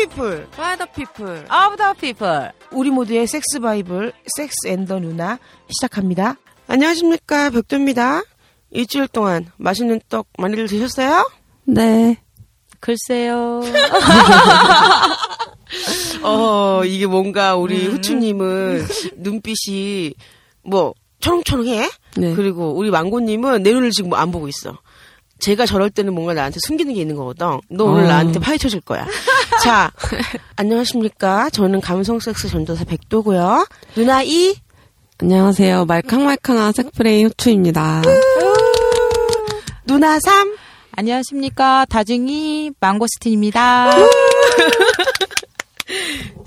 people people, of the people. 우리 모두의 섹스 바이블 Sex and the 누나 시작합니다. 안녕하십니까 벽두입니다. 일주일 동안 맛있는 떡 많이들 드셨어요? 네. 글쎄요. 어 이게 뭔가 우리 후추님은 눈빛이 뭐 초롱초롱해. 네. 그리고 우리 망고님은 내 눈을 지금 안 보고 있어. 제가 저럴 때는 뭔가 나한테 숨기는 게 있는 거거든. 너 오늘 어. 나한테 파헤쳐줄 거야. 자, 안녕하십니까. 저는 감성 섹스 전도사 백도고요. 누나 이 안녕하세요. 말캉말캉한 색프레이 후추입니다. 누나 삼 안녕하십니까. 다중이 망고스틴입니다.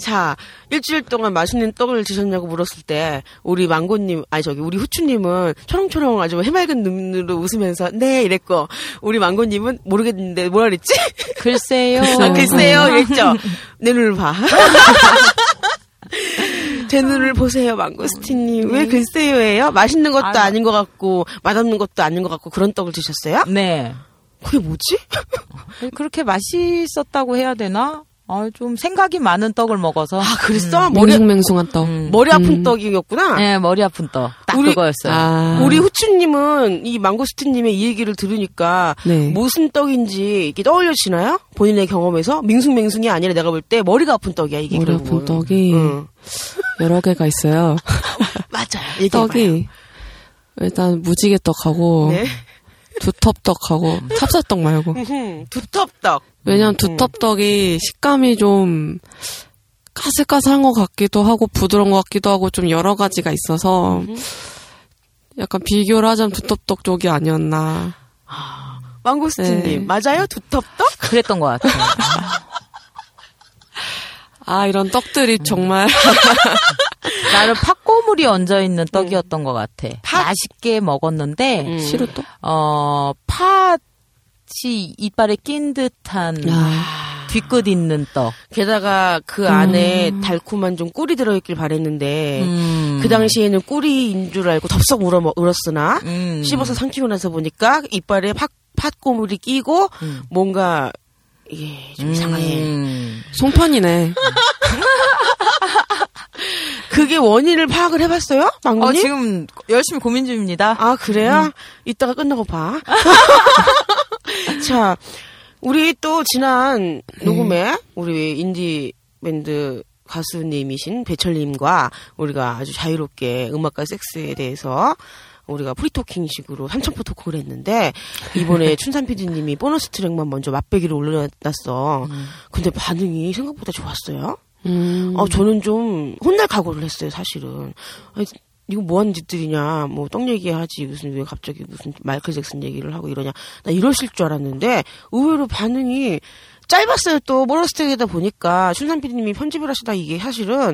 자, 일주일 동안 맛있는 떡을 드셨냐고 물었을 때, 우리 망고님, 아니, 저기, 우리 후추님은 초롱초롱 아주 해맑은 눈으로 웃으면서, 네, 이랬고, 우리 망고님은 모르겠는데, 뭐라 그랬지? 글쎄요. 아, 글쎄요, 이랬죠? 내 눈을 봐. 제 눈을 보세요, 망고스틴님. 왜 글쎄요예요? 맛있는 것도 아유. 아닌 것 같고, 맛없는 것도 아닌 것 같고, 그런 떡을 드셨어요? 네. 그게 뭐지? 그렇게 맛있었다고 해야 되나? 아, 좀 생각이 많은 떡을 먹어서. 아, 그랬어? 머리, 맹숭맹숭한 떡. 음. 머리 아픈 떡이었구나? 네, 머리 아픈 떡. 딱 우리- 그거였어요. 아. 우리 후추님은 이 망고스틴님의 이 얘기를 들으니까 네. 무슨 떡인지 이게 떠올려지나요? 본인의 경험에서 밍숭맹숭이 아니라 내가 볼 때 머리가 아픈 떡이야 이게 머리 아픈 결국은. 떡이 응. 여러 개가 있어요. 맞아요. 떡이 일단 무지개 떡하고 네. 두텁떡하고 찹쌀떡 말고. 음흠, 두텁떡. 왜냐면 두텁떡이 식감이 좀 까슬까슬한 것 같기도 하고 부드러운 것 같기도 하고 좀 여러 가지가 있어서 약간 비교를 하자면 두텁떡 쪽이 아니었나. 망고스틴님 네. 맞아요? 두텁떡? 그랬던 것 같아요. 아 이런 떡들이 정말 나는 팥고물이 얹어 있는 떡이었던 것 같아. 팥? 맛있게 먹었는데, 음. 시루떡? 어, 팥 이 이빨에 낀 듯한 아, 뒤끝 있는 떡. 게다가 그 안에 달콤한 좀 꿀이 들어있길 바랬는데 음. 그 당시에는 꿀인 줄 알고 덥석 울어 먹- 울었으나 음. 씹어서 삼키고 나서 보니까 이빨에 팥, 팥고물이 끼고 음. 뭔가 이게 좀 이상해. 음. 송편이네. 그게 원인을 파악을 해봤어요? 어, 망고님? 지금 열심히 고민 중입니다. 아, 그래요? 이따가 끝나고 봐. 자, 우리 또 지난 녹음에 우리 인디 밴드 가수님이신 배철님과 우리가 아주 자유롭게 음악과 섹스에 대해서 우리가 프리토킹식으로 삼천포 토크를 했는데 이번에 춘산 PD님이 보너스 트랙만 먼저 맛배기를 올려놨어. 근데 반응이 생각보다 좋았어요. 음. 어, 저는 좀 혼날 각오를 했어요, 사실은. 아니, 이거 뭐 하는 짓들이냐, 뭐, 떡 얘기하지, 무슨, 왜 갑자기 무슨 마이클 잭슨 얘기를 하고 이러냐. 나 이러실 줄 알았는데, 의외로 반응이 짧았어요, 또, 모러스텍에다 보니까, 춘산 PD님이 편집을 하시다 이게 사실은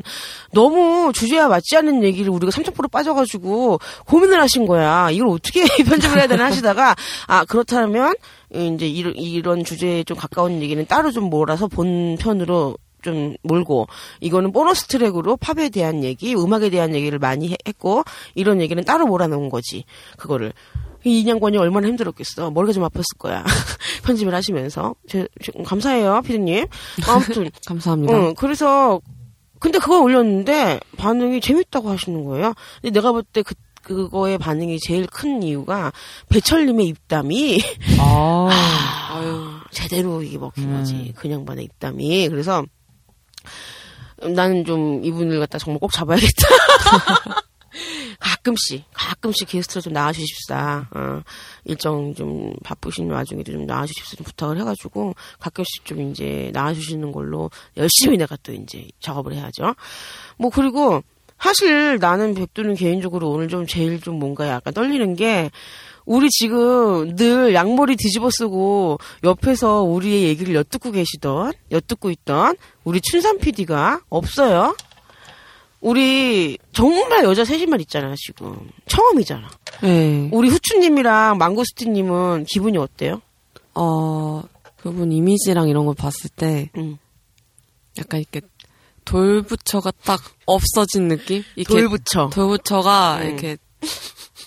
너무 주제와 맞지 않는 얘기를 우리가 3,000% 빠져가지고 고민을 하신 거야. 이걸 어떻게 편집을 해야 되나 하시다가, 아, 그렇다면, 이제 이런 주제에 좀 가까운 얘기는 따로 좀 몰아서 본편으로 좀 몰고 이거는 보너스 트랙으로 팝에 대한 얘기, 음악에 대한 얘기를 많이 해- 했고 이런 얘기는 따로 몰아놓은 거지. 그거를 이 인양권이 얼마나 힘들었겠어. 머리가 좀 아팠을 거야. 편집을 하시면서 제, 제- 감사해요, 피디님. 아무튼 감사합니다. 응, 그래서 근데 그걸 올렸는데 반응이 재밌다고 하시는 거예요. 근데 내가 볼 때 그 그거의 반응이 제일 큰 이유가 배철님의 입담이 아. 아유. 제대로 이게 먹힌 음. 거지. 그냥 반의 입담이. 그래서 나는 좀 이분을 갖다 정말 꼭 잡아야겠다. 가끔씩, 가끔씩 게스트로 좀 나와주십사. 어, 일정 좀 바쁘신 와중에도 좀 나와주십사 좀 부탁을 해가지고 가끔씩 좀 이제 나와주시는 걸로 열심히 내가 또 이제 작업을 해야죠. 뭐 그리고 사실 나는 백두는 개인적으로 오늘 좀 제일 좀 뭔가 약간 떨리는 게 우리 지금 늘 양머리 뒤집어 쓰고 옆에서 우리의 얘기를 엿듣고 계시던, 엿듣고 있던 우리 춘산 PD가 없어요. 우리 정말 여자 셋이만 있잖아, 지금. 처음이잖아. 네. 우리 후추님이랑 망고스티님은 기분이 어때요? 어, 그분 이미지랑 이런 걸 봤을 때 응. 약간 이렇게 돌부처가 딱 없어진 느낌? 이렇게 돌부처. 돌부처가 음. 이렇게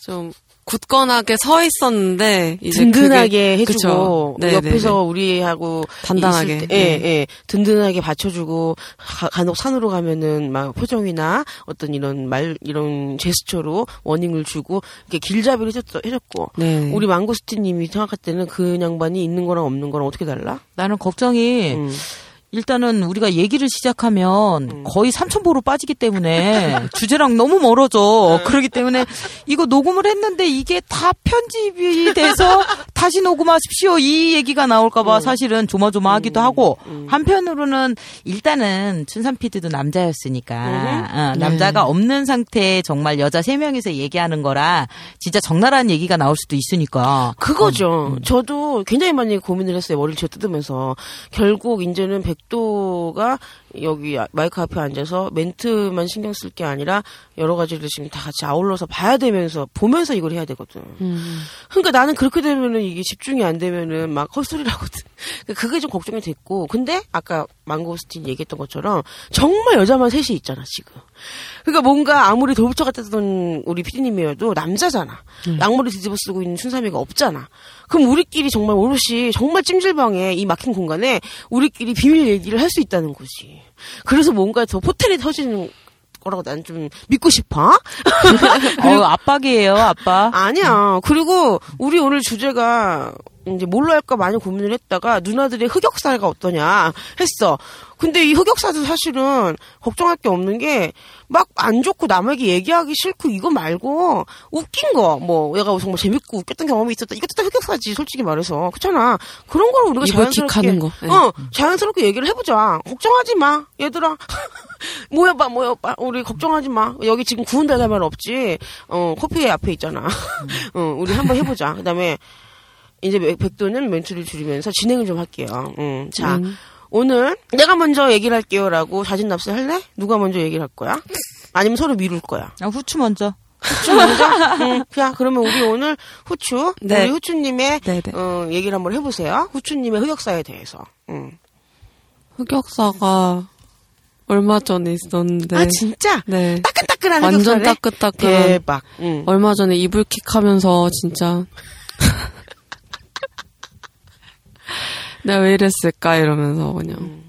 좀 굳건하게 서 있었는데 이제 든든하게 그게- 해주고 그쵸. 네, 옆에서 네, 네. 우리하고 단단하게. 때, 예, 네. 예, 든든하게 받쳐주고 가, 간혹 산으로 가면은 막 표정이나 어떤 이런 말 이런 제스처로 워닝을 주고 이렇게 길잡이를 해줬, 해줬고 네. 우리 망고스티님이 생각할 때는 그 양반이 있는 거랑 없는 거랑 어떻게 달라? 나는 걱정이 음. 일단은 우리가 얘기를 시작하면 음. 거의 삼천보로 빠지기 때문에 주제랑 너무 멀어져. 네. 그렇기 때문에 이거 녹음을 했는데 이게 다 편집이 돼서 다시 녹음하십시오. 이 얘기가 나올까봐 사실은 조마조마하기도 하고 한편으로는 일단은 춘삼 PD도 남자였으니까 어, 남자가 없는 상태에 정말 여자 세 명이서 얘기하는 거라 진짜 적나라한 얘기가 나올 수도 있으니까 그거죠. 저도 굉장히 많이 고민을 했어요. 머리를 쥐어 뜯으면서. 결국 이제는 백 도가 여기 마이크 앞에 앉아서 멘트만 신경 쓸 게 아니라 여러 가지를 지금 다 같이 아울러서 봐야 되면서 보면서 이걸 해야 되거든. 음. 그러니까 나는 그렇게 되면은 이게 집중이 안 되면은 막 헛소리라거든. 그러니까 그게 좀 걱정이 됐고. 근데 아까 망고스틴 얘기했던 것처럼 정말 여자만 셋이 있잖아, 지금. 그러니까 뭔가 아무리 돌부처 같았던 우리 피디님이어도 남자잖아. 양머리 뒤집어 쓰고 있는 춘삼이가 없잖아. 그럼 우리끼리 정말 오롯이 정말 찜질방에 이 막힌 공간에 우리끼리 비밀 얘기를 할 수 있다는 거지. 그래서 뭔가 더 포텐이 터지는 거라고 난 좀 믿고 싶어. 어, 압박이에요, 압박. 아니야. 그리고 우리 오늘 주제가 이제 뭘로 할까 많이 고민을 했다가 누나들의 흑역사가 어떠냐 했어. 근데 이 흑역사도 사실은 걱정할 게 없는 게 막 안 좋고 남에게 얘기하기 싫고 이거 말고 웃긴 거 뭐 얘가 정말 재밌고 웃겼던 경험이 있었다. 이것도 다 흑역사지 솔직히 말해서 그렇잖아. 그런 거를 우리가 자연스럽게 거. 네. 어 자연스럽게 얘기를 해보자. 걱정하지 마 얘들아. 모여봐 모여봐 우리 걱정하지 마 여기 지금 구운 달걀만 없지 어 커피 앞에 있잖아 어 우리 한번 해보자 그다음에 이제 백- 백도는 멘트를 줄이면서 진행을 좀 할게요 음, 자 음. 오늘 내가 먼저 얘기를 할게요라고 자진 납세 할래 누가 먼저 얘기를 할 거야 아니면 서로 미룰 거야 아, 후추 먼저. 후추 먼저 응. 자 그러면 우리 오늘 후추 네. 우리 후추님의 네, 네. 어, 얘기를 한번 해보세요 후추님의 흑역사에 대해서 음. 흑역사가 얼마 전에 있었는데. 아 진짜 네. 따끈따끈한 완전 흑역사네? 따끈따끈한. 대박 응. 얼마 전에 이불킥 하면서 진짜 내가 왜 이랬을까 이러면서 그냥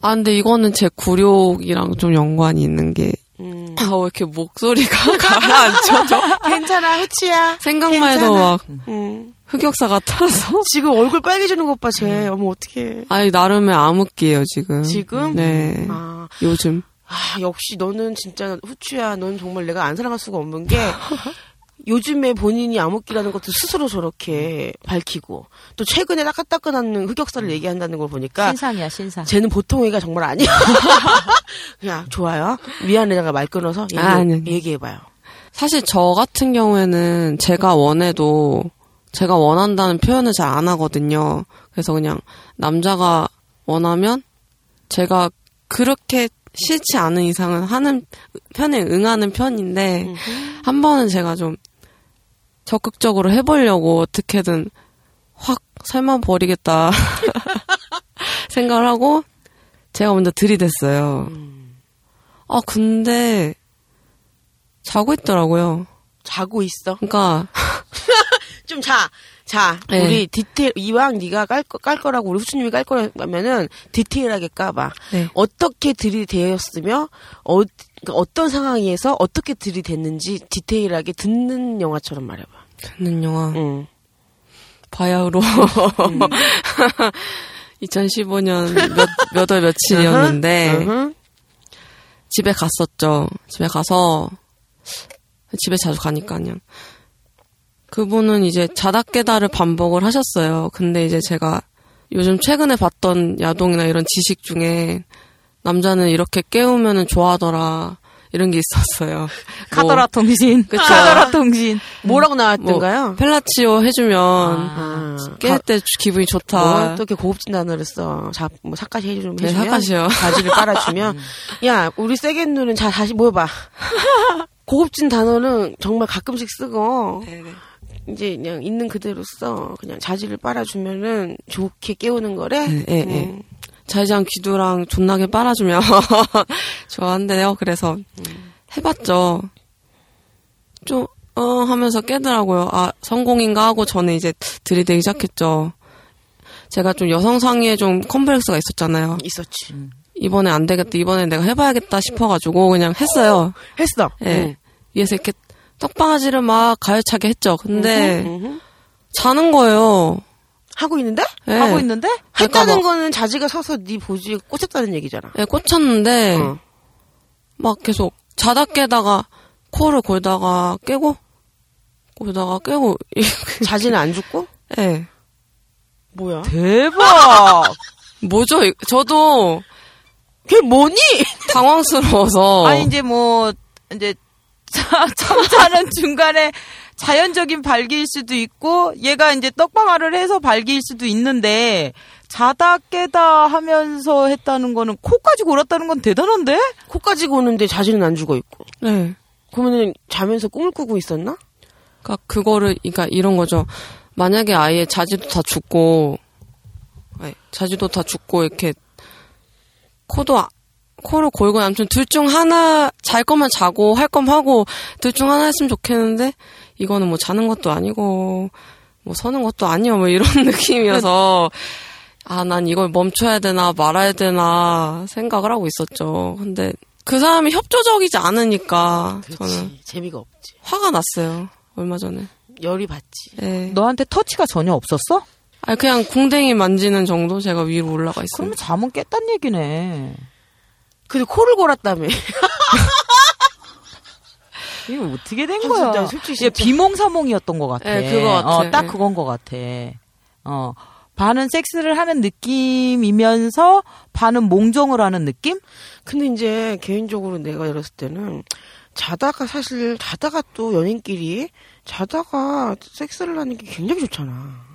아 근데 이거는 제 굴욕이랑 좀 연관이 있는 게 음. 아, 왜 이렇게 목소리가 가라앉혀져? 괜찮아, 후치야. 생각만 해도. 막 음. 흑역사 같아서. 지금 얼굴 빨개지는 것 봐, 쟤. 어머, 어떡해. 아니, 나름의 암흑기예요, 지금. 지금? 네. 아, 요즘. 아, 역시 너는 진짜 후추야. 넌 정말 내가 안 사랑할 수가 없는 게 요즘에 본인이 암흑기라는 것도 스스로 저렇게 밝히고 또 최근에 따끈따끈한 흑역사를 얘기한다는 걸 보니까 신상이야, 신상. 쟤는 보통 애가 정말 아니야. 야, 좋아요. 미안해, 내가 말 끊어서 얘기, 아, 아니, 아니. 얘기해봐요. 사실 저 같은 경우에는 제가 원해도 제가 원한다는 표현을 잘 안 하거든요. 그래서 그냥 남자가 원하면 제가 그렇게 싫지 않은 이상은 하는 편에 응하는 편인데 한 번은 제가 좀 적극적으로 해보려고 어떻게든 확 설마 버리겠다 생각을 하고 제가 먼저 들이댔어요. 아 근데 자고 있더라고요. 자고 있어. 그러니까 좀 자. 자, 네. 우리 디테일 이왕 네가 깔, 거- 깔 거라고 우리 후추님이 깔 거라면은 디테일하게 까봐. 네. 어떻게 들이대었으며 어, 그러니까 어떤 상황에서 어떻게 들이댔는지 디테일하게 듣는 영화처럼 말해봐. 듣는 영화 응. 바야흐로 2015년 몇, 몇 월 며칠이었는데. 집에 갔었죠. 집에 가서 집에 자주 가니까 그냥 그분은 이제 자다 깨다를 반복을 하셨어요. 근데 이제 제가 요즘 최근에 봤던 야동이나 이런 지식 중에 남자는 이렇게 깨우면은 좋아하더라 이런 게 있었어요. 카더라 통신. 그쵸. 카더라 통신. 뭐라고 뭐, 나왔던가요? 뭐 펠라치오 해주면 아, 깰 때 기분이 좋다. 뭐, 또 이렇게 고급진 단어를 써. 자, 뭐, 사까시 해주면 네, 해주면. 사까시요. 바지를 빨아주면. 야, 우리 세겐누는 자, 다시 모여봐. 고급진 단어는 정말 가끔씩 쓰고, 이제 그냥 있는 그대로 써. 그냥 자지를 빨아주면은 좋게 깨우는 거래. 네, 네, 네. 음. 자이장 귀두랑 존나게 빨아주면 좋아한대요. 그래서 해봤죠. 좀 어 하면서 깨더라고요. 아 성공인가 하고 저는 이제 들이대기 시작했죠. 제가 좀 여성상의에 좀 컴플렉스가 있었잖아요. 있었지. 이번에 안 되겠다. 이번에 내가 해봐야겠다 싶어가지고 그냥 했어요. 했어. 예. 응. 위에서 이렇게 떡방아지를 막 가열차게 했죠. 근데 음흠, 음흠. 자는 거예요. 하고 있는데? 예. 하고 있는데 했다는 뭐- 거는 자지가 서서 네 보지에 꽂혔다는 얘기잖아. 예, 꽂혔는데 어. 막 계속 자다 깨다가 코를 골다가 깨고 골다가 깨고 자지는 안 죽고? 예. 뭐야? 대박. 뭐죠? 이- 저도 그게 뭐니? 당황스러워서 아니 이제 뭐 이제 자, 잠자는 중간에 자연적인 발기일 수도 있고 얘가 이제 떡방아를 해서 발기일 수도 있는데 자다 깨다 하면서 했다는 거는 코까지 골았다는 건 대단한데? 코까지 고는데 자지는 안 죽어 있고. 네. 그러면은 자면서 꿈을 꾸고 있었나? 그러니까 그거를 그러니까 이런 거죠. 만약에 아예 자지도 다 죽고 아니, 자지도 다 죽고 이렇게 코도 아- 코를 골고 아무튼 둘 중 하나 잘 거면 자고 할 거면 하고 둘 중 하나 했으면 좋겠는데 이거는 뭐 자는 것도 아니고 뭐 서는 것도 아니야 뭐 이런 느낌이어서 아 난 이걸 멈춰야 되나 말아야 되나 생각을 하고 있었죠. 근데 그 사람이 협조적이지 않으니까 저는 재미가 없지. 화가 났어요. 얼마 전에. 열이 받지. 예. 너한테 터치가 전혀 없었어? 아니 그냥 궁뎅이 만지는 정도 제가 위로 올라가 있어요. 그러면 잠은 깼단 얘기네. 근데 코를 골았다며. 이거 어떻게 된 아, 거야? 진짜 솔직히 얘 진짜. 비몽사몽이었던 것 같아. 네, 그거 같아. 어, 딱 네. 그건 것 같아. 어. 반은 섹스를 하는 느낌이면서 반은 몽정을 하는 느낌? 근데 이제 개인적으로 내가 이랬을 때는 자다가 사실 자다가 또 연인끼리 자다가 섹스를 하는 게 굉장히 좋잖아.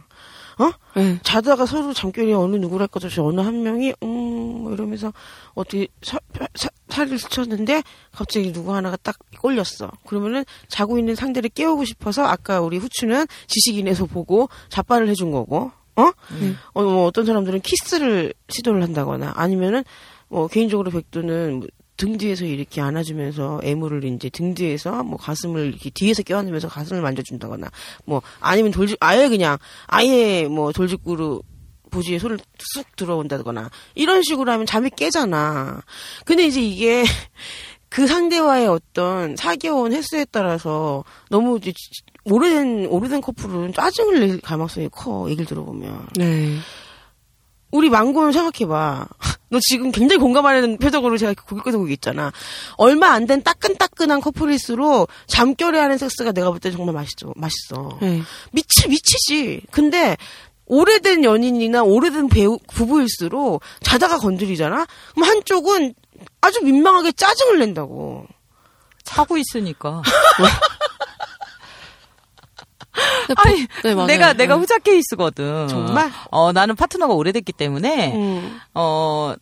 어? 예. 자다가 서로 잠결에 어느 누구랄 것 없이 어느 한 명이 음뭐 이러면서 어떻게 사, 사, 살을 스쳤는데 갑자기 누구 하나가 딱 꼴렸어. 그러면은 자고 있는 상대를 깨우고 싶어서 아까 우리 후추는 지식인에서 보고 자빠를 해준 거고, 어? 어, 뭐 어떤 사람들은 키스를 시도를 한다거나 아니면은 뭐 개인적으로 백두는 뭐 등 뒤에서 이렇게 안아주면서 애무를 이제 등 뒤에서 뭐 가슴을 이렇게 뒤에서 껴안으면서 가슴을 만져준다거나 뭐 아니면 돌직 아예 그냥 아예 뭐 돌직구로 보지에 손을 쑥 들어온다거나 이런 식으로 하면 잠이 깨잖아. 근데 이제 이게 그 상대와의 어떤 사귀어온 횟수에 따라서 너무 이제 오래된 오래된 커플은 짜증을 낼 가능성이 커 얘기를 들어보면 네. 우리 망고는 생각해봐. 너 지금 굉장히 공감하는 표정으로 제가 고개 끄덕이고 있잖아. 얼마 안 된 따끈따끈한 커플일수록 잠결에 하는 섹스가 내가 볼 때 정말 맛있어. 맛있어. 네. 미치, 미치지. 근데 오래된 연인이나 오래된 배우, 부부일수록 자다가 건드리잖아? 그럼 한쪽은 아주 민망하게 짜증을 낸다고. 차고 있으니까. 근데 아니, 보- 네. 내가, 내가 네. 후자 케이스거든. 정말? 어, 나는 파트너가 오래됐기 때문에, 음. 어,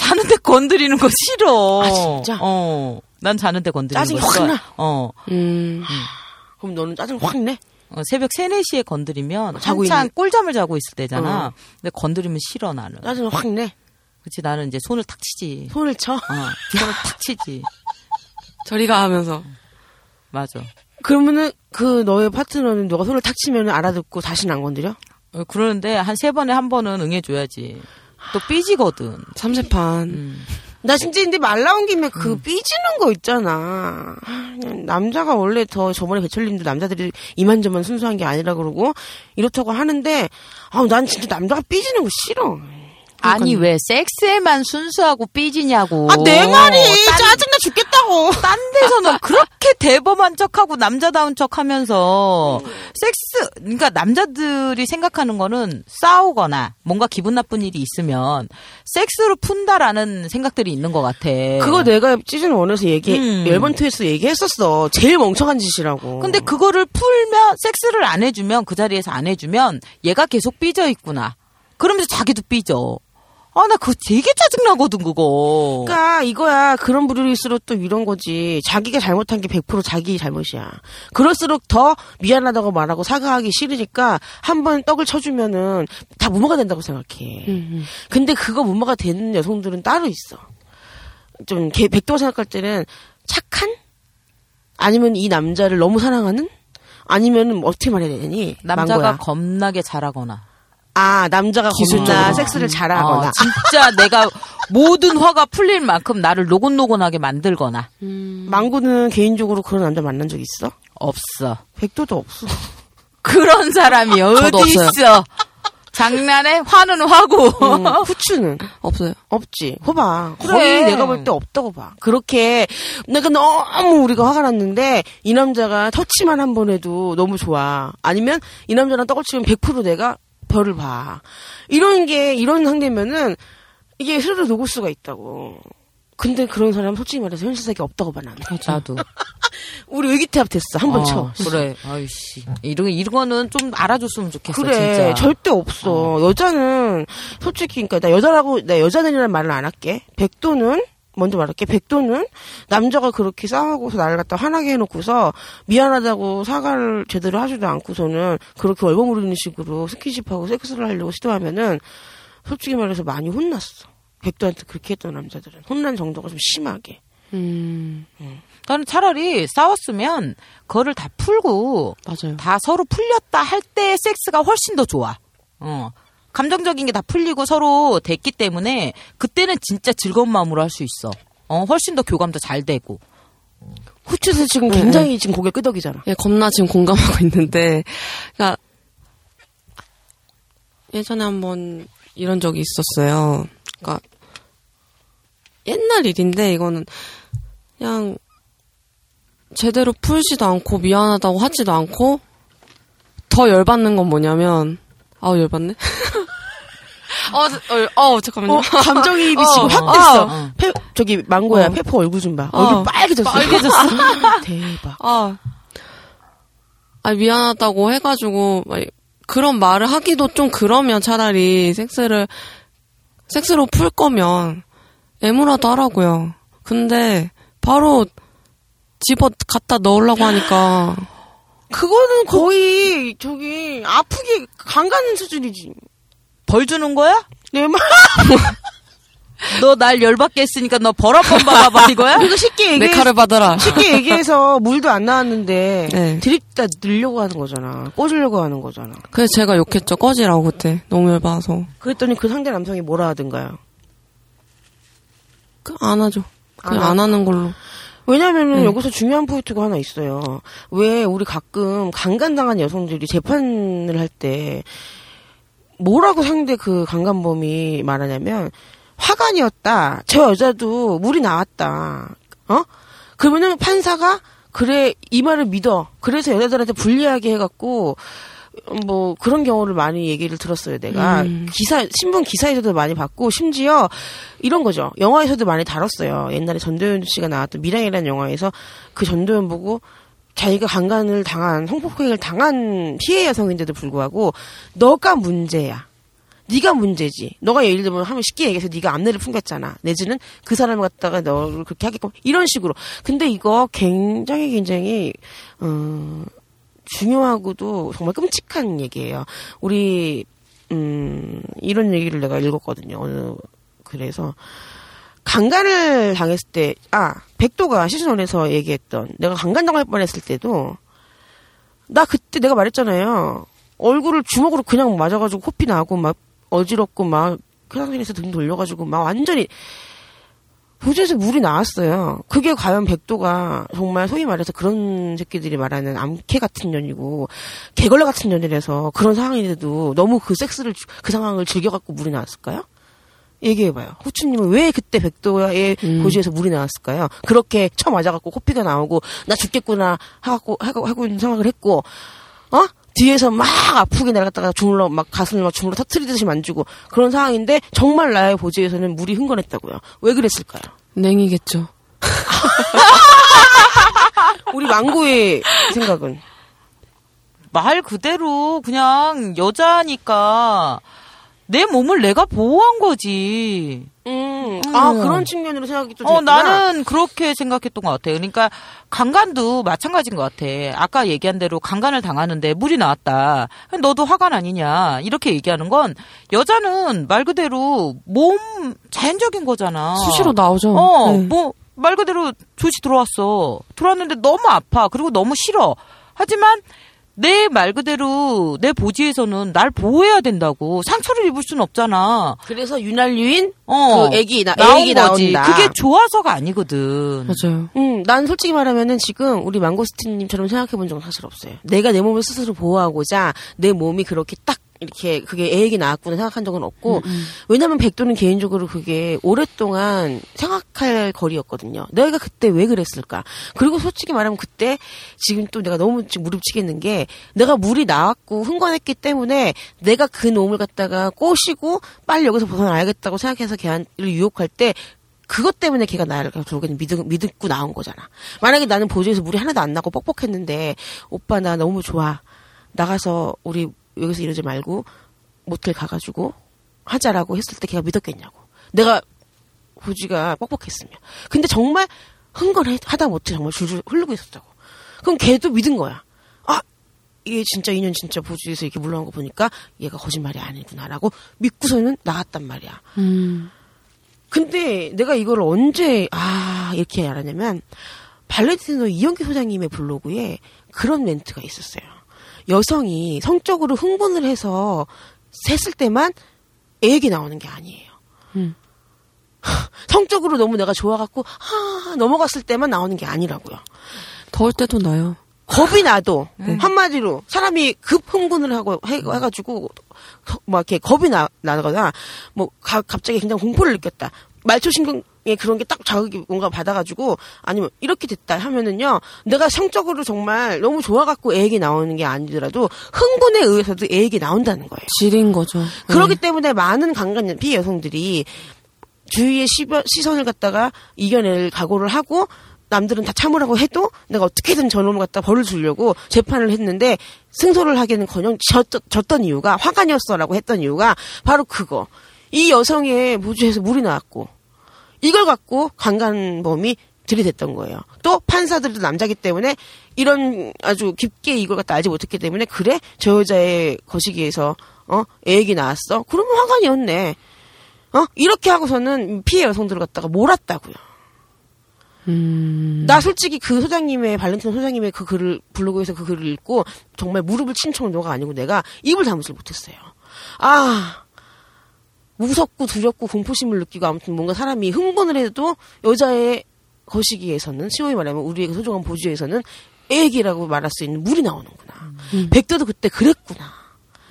자는데 건드리는 거 싫어. 아, 진짜? 어. 난 자는데 건드리는 짜증이 거확 싫어. 나? 어. 음. 그럼 너는 짜증 확 내? 어, 새벽 3, 4시에 건드리면 자고 한창 있는- 꿀잠을 자고 있을 때잖아. 어. 근데 건드리면 싫어 나는. 짜증 확 내? 그렇지 나는 이제 손을 탁 치지. 손을 쳐? 어, 손을 탁 치지. 저리가 하면서 맞아. 그러면은 그 너의 파트너는 너가 손을 탁 치면 알아듣고 다시는 안 건드려? 어, 그러는데 한 세 번에 한 번은 응해줘야지. 또 삐지거든. 삼세판. 음. 나 진짜 근데 말 나온 김에 그 삐지는 거 있잖아. 남자가 원래 더 저번에 배철님도 남자들이 이만저만 순수한 게 아니라 그러고 이렇다고 하는데 아난 진짜 남자가 삐지는 거 싫어. 아니 왜 섹스에만 순수하고 삐지냐고. 아 내 말이 딴, 짜증나 죽겠다고. 딴 데서는 그렇게 대범한 척하고 남자다운 척하면서 섹스 그러니까 남자들이 생각하는 거는 싸우거나 뭔가 기분 나쁜 일이 있으면 섹스로 푼다라는 생각들이 있는 것 같아. 그거 내가 시즌 원에서 얘기 음. 멜번트에서 얘기했었어. 제일 멍청한 짓이라고. 근데 그거를 풀면 섹스를 안 해주면 그 자리에서 안 해주면 얘가 계속 삐져 있구나. 그러면서 자기도 삐져. 아 나 그거 되게 짜증나거든 그거. 그러니까 이거야 그런 부류일수록 또 이런 거지 자기가 잘못한 게 100% 자기 잘못이야 그럴수록 더 미안하다고 말하고 사과하기 싫으니까 한 번 떡을 쳐주면은 다 무모가 된다고 생각해 음. 근데 그거 무모가 되는 여성들은 따로 있어 좀 개- 백도가 생각할 때는 착한 아니면 이 남자를 너무 사랑하는 아니면은 뭐 어떻게 말해야 되니? 남자가 망고야. 겁나게 잘하거나. 아 남자가 겁나 기술적으로. 섹스를 어, 잘하거나. 진짜 내가 모든 화가 풀릴 만큼 나를 노곤노곤하게 만들거나. 망고는 개인적으로 그런 남자 만난 적 있어? 없어. 백도도 없어. 그런 사람이 어디. 있어. 장난에 화는 화고. 음, 후추는 없어요. 없지. 봐봐. 그래. 거의 내가 볼 때 없다고 봐. 그렇게 내가 너무 우리가 화가 났는데 이 남자가 터치만 한 번 해도 너무 좋아. 아니면 이 남자랑 떡을 치면 100% 내가 별을 봐. 이런 게 이런 상대면은 이게 흐르르 녹을 수가 있다고. 근데 그런 사람 솔직히 말해서 현실 세계 없다고 봐 나는. 나도. 우리 의기태합 됐어. 한번 어, 쳐. 그래. 아이씨. 이런, 이런 거는 좀 알아줬으면 좋겠어, 그래 진짜. 절대 없어 여자는 솔직히 그러니까 나 여자라고 나 여자들이라는 말을 안 할게 백도는 먼저 말할게 백도는 남자가 그렇게 싸우고서 나를 갖다 화나게 해놓고서 미안하다고 사과를 제대로 하지도 않고서는 그렇게 얼버무리는 식으로 스킨십하고 섹스를 하려고 시도하면은 솔직히 말해서 많이 혼났어 백도한테 그렇게 했던 남자들은 혼난 정도가 좀 심하게 음, 나는 차라리 싸웠으면 그거를 다 풀고 맞아요. 다 서로 풀렸다 할 때 섹스가 훨씬 더 좋아. 어. 감정적인 게 다 풀리고 서로 됐기 때문에 그때는 진짜 즐거운 마음으로 할 수 있어. 어, 훨씬 더 교감도 잘 되고. 후추에서 지금 굉장히 지금 고개 끄덕이잖아 예, 겁나 지금 공감하고 있는데, 그러니까 예전에 한번 이런 적이 있었어요. 그러니까 옛날 일인데 이거는 그냥 제대로 풀지도 않고 미안하다고 하지도 않고 더 열받는 건 뭐냐면 아우 열받네. 어, 어, 어, 잠깐만요. 어, 감정이입이 어, 지금 확 어, 됐어. 어. 페, 저기 망고야 어. 페퍼 얼굴 좀 봐. 어. 얼굴 빨개졌어. 빨개졌어. 대박. 아, 아 미안하다고 해가지고 막 그런 말을 하기도 좀 그러면 차라리 섹스를 섹스로 풀 거면 애무라도 하라고요. 근데 바로 집어 갖다 넣으려고 하니까 그거는 거의 저기 아프게 강 가는 수준이지. 벌 주는 거야? 내 말. 너 날 열받게 했으니까 너 벌 한 번 받아봐 이거야? 이거 쉽게 내 얘기해. 칼을 받아라. 쉽게 얘기해서 물도 안 나왔는데 네. 드립다 넣으려고 하는 거잖아. 꽂으려고 하는 거잖아. 그래서 제가 욕했죠. 꺼지라고 그때 너무 열받아서 그랬더니 그 상대 남성이 뭐라 하던가요? 그 안 하죠. 그냥 안 안 하는 걸로. 왜냐면은 네. 여기서 중요한 포인트가 하나 있어요. 왜 우리 가끔 강간당한 여성들이 재판을 할 때 뭐라고 상대 그 강간범이 말하냐면 화관이었다. 저 여자도 물이 나왔다. 어? 그러면은 판사가 그래 이 말을 믿어. 그래서 여자들한테 불리하게 해갖고 뭐 그런 경우를 많이 얘기를 들었어요. 내가 음. 기사 신문 기사에서도 많이 봤고 심지어 이런 거죠. 영화에서도 많이 다뤘어요. 옛날에 전도연 씨가 나왔던 미랑이라는 영화에서 그 전도연 보고 자기가 강간을 당한 성폭행을 당한 피해 여성인데도 불구하고 너가 문제야. 네가 문제지. 너가 예를 들면 하면 쉽게 얘기해서 네가 암내를 풍겼잖아. 내지는 그 사람을 갖다가 너를 그렇게 하게끔 이런 식으로. 근데 이거 굉장히 굉장히 어 중요하고도 정말 끔찍한 얘기예요. 우리 음 이런 얘기를 내가 읽었거든요. 어느 그래서 강간을 당했을 때, 아, 백도가 시즌원에서 얘기했던, 내가 강간 당할 뻔했을 때도, 나 그때 내가 말했잖아요. 얼굴을 주먹으로 그냥 맞아가지고 코피 나고, 막, 어지럽고, 막, 화장실에서 등 돌려가지고, 막 완전히, 보조에서 물이 나왔어요. 그게 과연 백도가 정말 소위 말해서 그런 새끼들이 말하는 암캐 같은 년이고 개걸레 같은 년이라서 그런 상황인데도 너무 그 섹스를 주- 그 상황을 즐겨갖고 물이 나왔을까요? 얘기해봐요. 후추님은 왜 그때 백도의 음. 고지에서 물이 나왔을까요? 그렇게 쳐 맞아갖고 코피가 나오고 나 죽겠구나 하고 하고 하고 있는 생각을 했고 어 뒤에서 막 아프게 날아갔다가 주물러 막 가슴을 막 주물러 터트리듯이 만지고 그런 상황인데 정말 나의 고지에서는 물이 흥건했다고요. 왜 그랬을까요? 냉이겠죠. 우리 망고의 생각은 말 그대로 그냥 여자니까 내 몸을 내가 보호한 거지. 음, 아 음. 그런 측면으로 생각이 또 어, 됐구나. 나는 그렇게 생각했던 것 같아요. 그러니까 강간도 마찬가지인 것 같아. 아까 얘기한 대로 강간을 당하는데 물이 나왔다. 너도 화관 아니냐. 이렇게 얘기하는 건 여자는 말 그대로 몸 자연적인 거잖아. 수시로 나오죠. 어, 네. 뭐, 말 그대로 조시 들어왔어. 들어왔는데 너무 아파. 그리고 너무 싫어. 하지만 내 말 그대로 내 보지에서는 날 보호해야 된다고 상처를 입을 수는 없잖아. 그래서 윤활유인 어, 그 애기 나 애기 거지. 나온다. 그게 좋아서가 아니거든. 맞아요. 음, 난 솔직히 말하면은 지금 우리 망고스틴님처럼 생각해 본 적은 사실 없어요. 내가 내 몸을 스스로 보호하고자 내 몸이 그렇게 딱 이렇게 그게 애기 나왔구나 생각한 적은 없고 왜냐면 백도는 개인적으로 그게 오랫동안 생각할 거리였거든요. 내가 그때 왜 그랬을까? 그리고 솔직히 말하면 그때 지금 또 내가 너무 지금 무릎치겠는 게 내가 물이 나왔고 흥건했기 때문에 내가 그 놈을 갖다가 꼬시고 빨리 여기서 벗어나야겠다고 생각해서 걔를 유혹할 때 그것 때문에 걔가 나를 결국에는 믿, 믿고 나온 거잖아. 만약에 나는 보조에서 물이 하나도 안 나고 뻑뻑했는데 오빠 나 너무 좋아. 나가서 우리 여기서 이러지 말고 모텔 가가지고 하자라고 했을 때 걔가 믿었겠냐고. 내가 보지가 뻑뻑했으면. 근데 정말 흥건하다 못해 정말 줄줄 흐르고 있었다고. 그럼 걔도 믿은 거야. 아 이게 진짜 인연 진짜 보지에서 이렇게 물러간 거 보니까 얘가 거짓말이 아니구나라고 믿고서는 나갔단 말이야. 음. 근데 내가 이걸 언제 아 이렇게 알았냐면 발렌티노 이영기 소장님의 블로그에 그런 멘트가 있었어요. 여성이 성적으로 흥분을 해서 셌을 때만 애기 나오는 게 아니에요. 음. 성적으로 너무 내가 좋아갖고 하 넘어갔을 때만 나오는 게 아니라고요. 더울 때도 나요. 겁이 나도 한마디로 사람이 급 흥분을 하고 해, 해가지고 막 이렇게 겁이 나 나거나 뭐 가- 갑자기 굉장히 공포를 느꼈다 말초신경 에 그런 게 딱 자극이 뭔가 받아가지고 아니면 이렇게 됐다 하면은요 내가 성적으로 정말 너무 좋아갖고 애기 나오는 게 아니더라도 흥분에 의해서도 애기 나온다는 거예요. 질인 거죠. 그렇기 때문에 많은 강간 피해 여성들이 주위의 시선을 갖다가 이겨낼 각오를 하고 남들은 다 참으라고 해도 내가 어떻게든 저놈을 갖다 벌을 주려고 재판을 했는데 승소를 하기는커녕 졌, 졌던 이유가 화관이었어라고 했던 이유가 바로 그거. 이 여성의 무주에서 물이 나왔고 이걸 갖고 강간범이 들이댔던 거예요. 또 판사들도 남자기 때문에 이런 아주 깊게 이걸 갖다 알지 못했기 때문에 그래 저 여자의 거시기에서 어 애기 나왔어 그러면 화관이었네. 어 이렇게 하고서는 피해 여성들을 갖다가 몰았다고요. 음. 나 솔직히 그 소장님의 발렌티노 소장님의 그 글을 블로그에서 그 글을 읽고 정말 무릎을 친 정도가 아니고 내가 입을 다물질 못했어요. 아 무섭고 두렵고 공포심을 느끼고 아무튼 뭔가 사람이 흥분을 해도 여자의 거시기에서는 시호히 말하면 우리에게 소중한 보주에서는 애기라고 말할 수 있는 물이 나오는구나. 백도도 그때 그랬구나.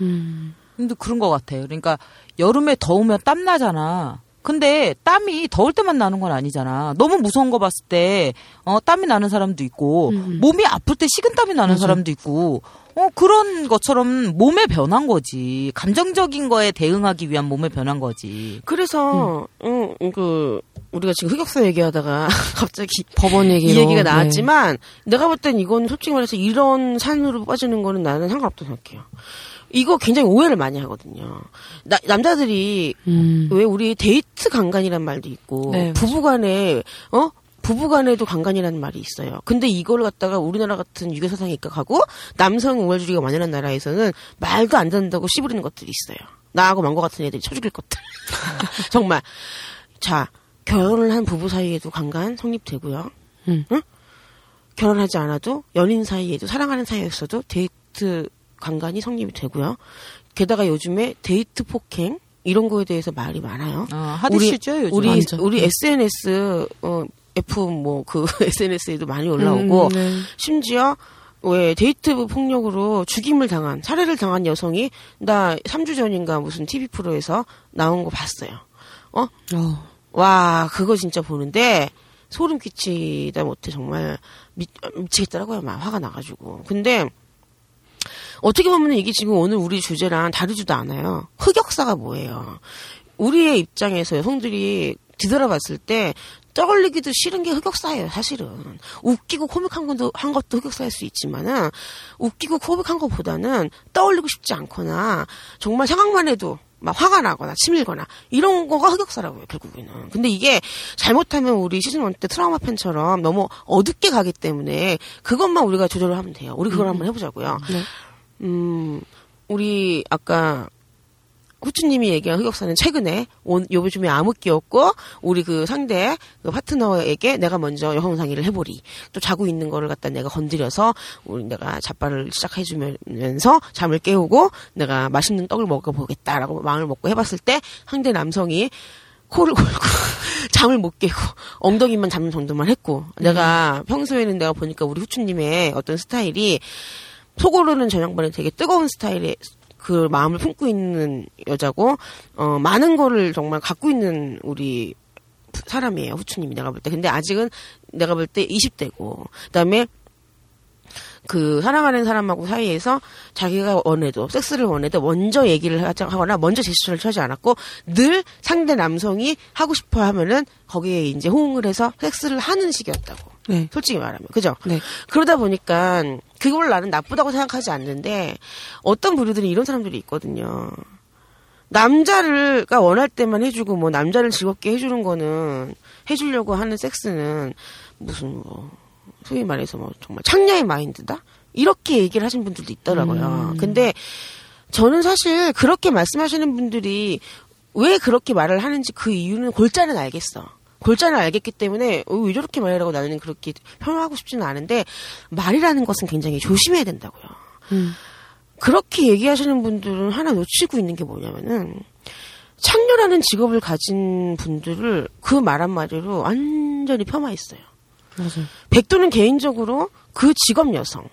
음. 근데 그런 것 같아요. 그러니까 여름에 더우면 땀 나잖아. 근데 땀이 더울 때만 나는 건 아니잖아. 너무 무서운 거 봤을 때, 어, 땀이 나는 사람도 있고, 음. 몸이 아플 때 식은 땀이 나는 사람도 있고, 어, 그런 것처럼 몸에 변한 거지. 감정적인 거에 대응하기 위한 몸에 변한 거지. 그래서 음, 그 우리가 지금 흑역사 얘기하다가 갑자기 법원 얘기로. 이 얘기가 네. 나왔지만 내가 볼 땐 이건 솔직히 말해서 이런 산으로 빠지는 거는 나는 상관없다고 생각해요. 이거 굉장히 오해를 많이 하거든요. 나- 남자들이 음. 왜 우리 데이트 강간이란 말도 있고 네, 부부간에 어 부부간에도 강간이라는 말이 있어요. 근데 이걸 갖다가 우리나라 같은 유교 사상에 입각하고 남성 우월주의가 만연한 나라에서는 말도 안 된다고 씨부리는 것들이 있어요. 나하고 망고 같은 애들이 쳐 죽일 것들. 정말. 자, 결혼을 한 부부 사이에도 강간 성립되고요. 음. 응? 결혼하지 않아도 연인 사이에도 사랑하는 사이였어도 데이트 강간이 성립이 되고요. 게다가 요즘에 데이트 폭행 이런 거에 대해서 말이 많아요. 어, 하드시죠, 요즘. 우리 완전. 우리 SNS 어 F 뭐 그 SNS에도 많이 올라오고 음, 네. 심지어 왜 데이트 폭력으로 죽임을 당한 살해를 당한 여성이 나 3주 전인가 무슨 TV 프로에서 나온 거 봤어요. 어? 어. 와 그거 진짜 보는데 소름 끼치다 못해 정말 미, 미치겠더라고요. 막 화가 나가지고. 근데 어떻게 보면 이게 지금 오늘 우리 주제랑 다르지도 않아요. 흑역사가 뭐예요? 우리의 입장에서 여성들이 뒤돌아봤을 때 떠올리기도 싫은 게 흑역사예요, 사실은. 웃기고 코믹한 것도, 한 것도 흑역사일 수 있지만은, 웃기고 코믹한 것보다는 떠올리고 싶지 않거나, 정말 생각만 해도 막 화가 나거나 치밀거나, 이런 거가 흑역사라고요, 결국에는. 근데 이게 잘못하면 우리 시즌 1 때 트라우마 팬처럼 너무 어둡게 가기 때문에, 그것만 우리가 조절을 하면 돼요. 우리 그걸 한번 해보자고요. 네. 음, 우리 아까 후추님이 얘기한 흑역사는 최근에 온 요즘에 암흑기였고 우리 그 상대 그 파트너에게 내가 먼저 여성 상의를 해보리. 또 자고 있는 거를 갖다 내가 건드려서 우리 내가 자빠를 시작해주면서 잠을 깨우고 내가 맛있는 떡을 먹어보겠다라고 마음을 먹고 해봤을 때 상대 남성이 코를 골고 잠을 못 깨고 엉덩이만 잡는 정도만 했고 내가 평소에는 내가 보니까 우리 후추님의 어떤 스타일이 속으로는 저 양반이 되게 뜨거운 스타일의 그 마음을 품고 있는 여자고 어 많은 거를 정말 갖고 있는 우리 사람이에요 후추님이 내가 볼 때 근데 아직은 내가 볼 때 20대고 그다음에 그 사랑하는 사람하고 사이에서 자기가 원해도 섹스를 원해도 먼저 얘기를 하거나 먼저 제스처를 취하지 않았고 늘 상대 남성이 하고 싶어 하면은 거기에 이제 호응을 해서 섹스를 하는 식이었다고 네. 솔직히 말하면 그죠? 네. 그러다 보니까 그걸 나는 나쁘다고 생각하지 않는데 어떤 부류들이 이런 사람들이 있거든요. 남자를 가 원할 때만 해주고 뭐 남자를 즐겁게 해주는 거는 해주려고 하는 섹스는 무슨 뭐 소위 말해서 뭐 정말 창녀의 마인드다 이렇게 얘기를 하신 분들도 있더라고요. 근데 저는 사실 그렇게 말씀하시는 분들이 왜 그렇게 말을 하는지 그 이유는 골자는 알겠어. 골자는 알겠기 때문에 어, 왜 저렇게 말이라고 나는 그렇게 표현하고 싶지는 않은데 말이라는 것은 굉장히 조심해야 된다고요. 음. 그렇게 얘기하시는 분들은 하나 놓치고 있는 게 뭐냐면은 창녀라는 직업을 가진 분들을 그 말 한마디로 완전히 폄하했어요. 맞아요. 백도는 개인적으로 그 직업 여성,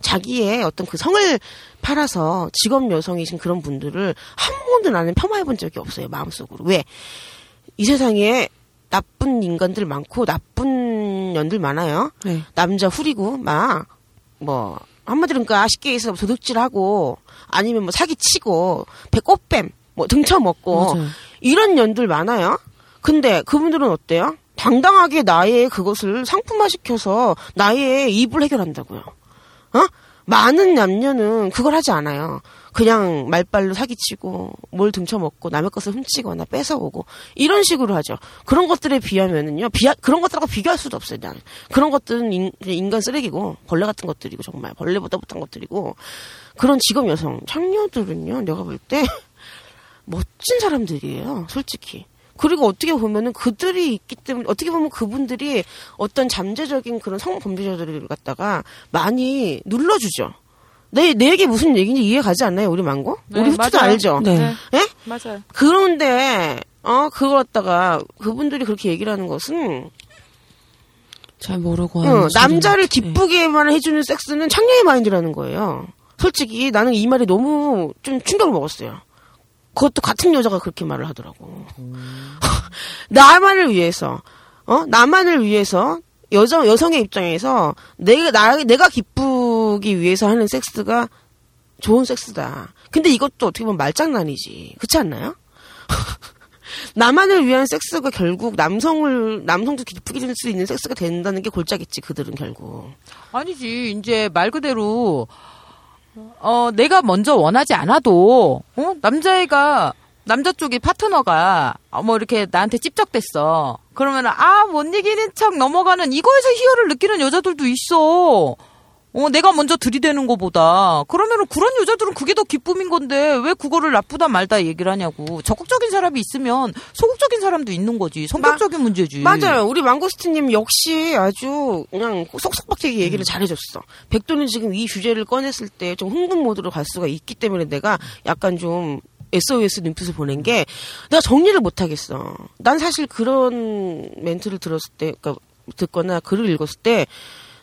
자기의 어떤 그 성을 팔아서 직업 여성이신 그런 분들을 한 번도 나는 폄하해 본 적이 없어요, 마음속으로. 왜? 이 세상에 나쁜 인간들 많고 나쁜 년들 많아요. 네. 남자 후리고 막 뭐 한마디로 그러니까 쉽게 해서 도둑질하고 아니면 뭐 사기치고 배 꽃뱀 뭐 등쳐먹고 맞아요. 이런 년들 많아요. 근데 그분들은 어때요? 당당하게 나의 그것을 상품화 시켜서 나의 입을 해결한다고요. 어? 많은 남녀는 그걸 하지 않아요. 그냥 말빨로 사기치고 뭘 등쳐먹고 남의 것을 훔치거나 뺏어오고 이런 식으로 하죠. 그런 것들에 비하면은요. 비하, 그런 것들하고 비교할 수도 없어요. 난. 그런 것들은 인, 인간 쓰레기고 벌레 같은 것들이고 정말 벌레보다 못한 것들이고 그런 직업 여성 창녀들은요. 내가 볼 때 멋진 사람들이에요. 솔직히. 그리고 어떻게 보면은 그들이 있기 때문에 어떻게 보면 그분들이 어떤 잠재적인 그런 성범죄자들을 갖다가 많이 눌러주죠. 내, 내 얘기 무슨 얘기인지 이해 가지 않나요, 우리 망고? 네, 우리 후추도 맞아요. 알죠? 네. 예? 맞아요. 그런데, 어, 그걸 갖다가 그분들이 그렇게 얘기를 하는 것은, 잘 모르고 어, 하는 남자를. 기쁘게만 해주는 섹스는 창녀의 마인드라는 거예요. 솔직히 나는 이 말이 너무 좀 충격을 먹었어요. 그것도 같은 여자가 그렇게 말을 하더라고. 나만을 위해서, 어? 나만을 위해서, 여자, 여성의 입장에서 내가, 나, 내가 기쁘 기 위해서 하는 섹스가 좋은 섹스다. 근데 이것도 어떻게 보면 말장난이지. 그렇지 않나요? 나만을 위한 섹스가 결국 남성을, 남성도 기쁘게 해줄 수 있는 섹스가 된다는 게 골짜겠지, 그들은 결국. 아니지. 이제 말 그대로 어 내가 먼저 원하지 않아도 어 남자애가 남자 쪽의 파트너가 어, 뭐 이렇게 나한테 찝적댔어. 그러면 아못 이기는 척 넘어가는 이거에서 희열을 느끼는 여자들도 있어. 어 내가 먼저 들이대는 거보다 그러면은 그런 여자들은 그게 더 기쁨인 건데 왜 그거를 나쁘다 말다 얘기를 하냐고 적극적인 사람이 있으면 소극적인 사람도 있는 거지 성격적인 문제지 맞아요. 우리 망고스트님 역시 아주 그냥 쏙쏙박하게 얘기를 음. 잘해줬어. 백도는 지금 이 주제를 꺼냈을 때 좀 흥분 모드로 갈 수가 있기 때문에 내가 약간 좀 SOS 눈빛을 보낸 게 내가 정리를 못 하겠어. 난 사실 그런 멘트를 들었을 때, 그러니까 듣거나 글을 읽었을 때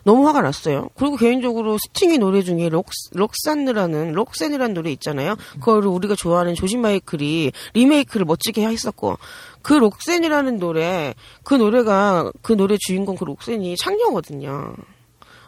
너무 화가 났어요. 그리고 개인적으로 스팅의 노래 중에 록, 록산느라는, 록센이라는 노래 있잖아요. 그거를 우리가 좋아하는 조지 마이클이 리메이크를 멋지게 했었고, 그 록센이라는 노래, 그 노래가, 그 노래 주인공 그 록센이 창녀거든요.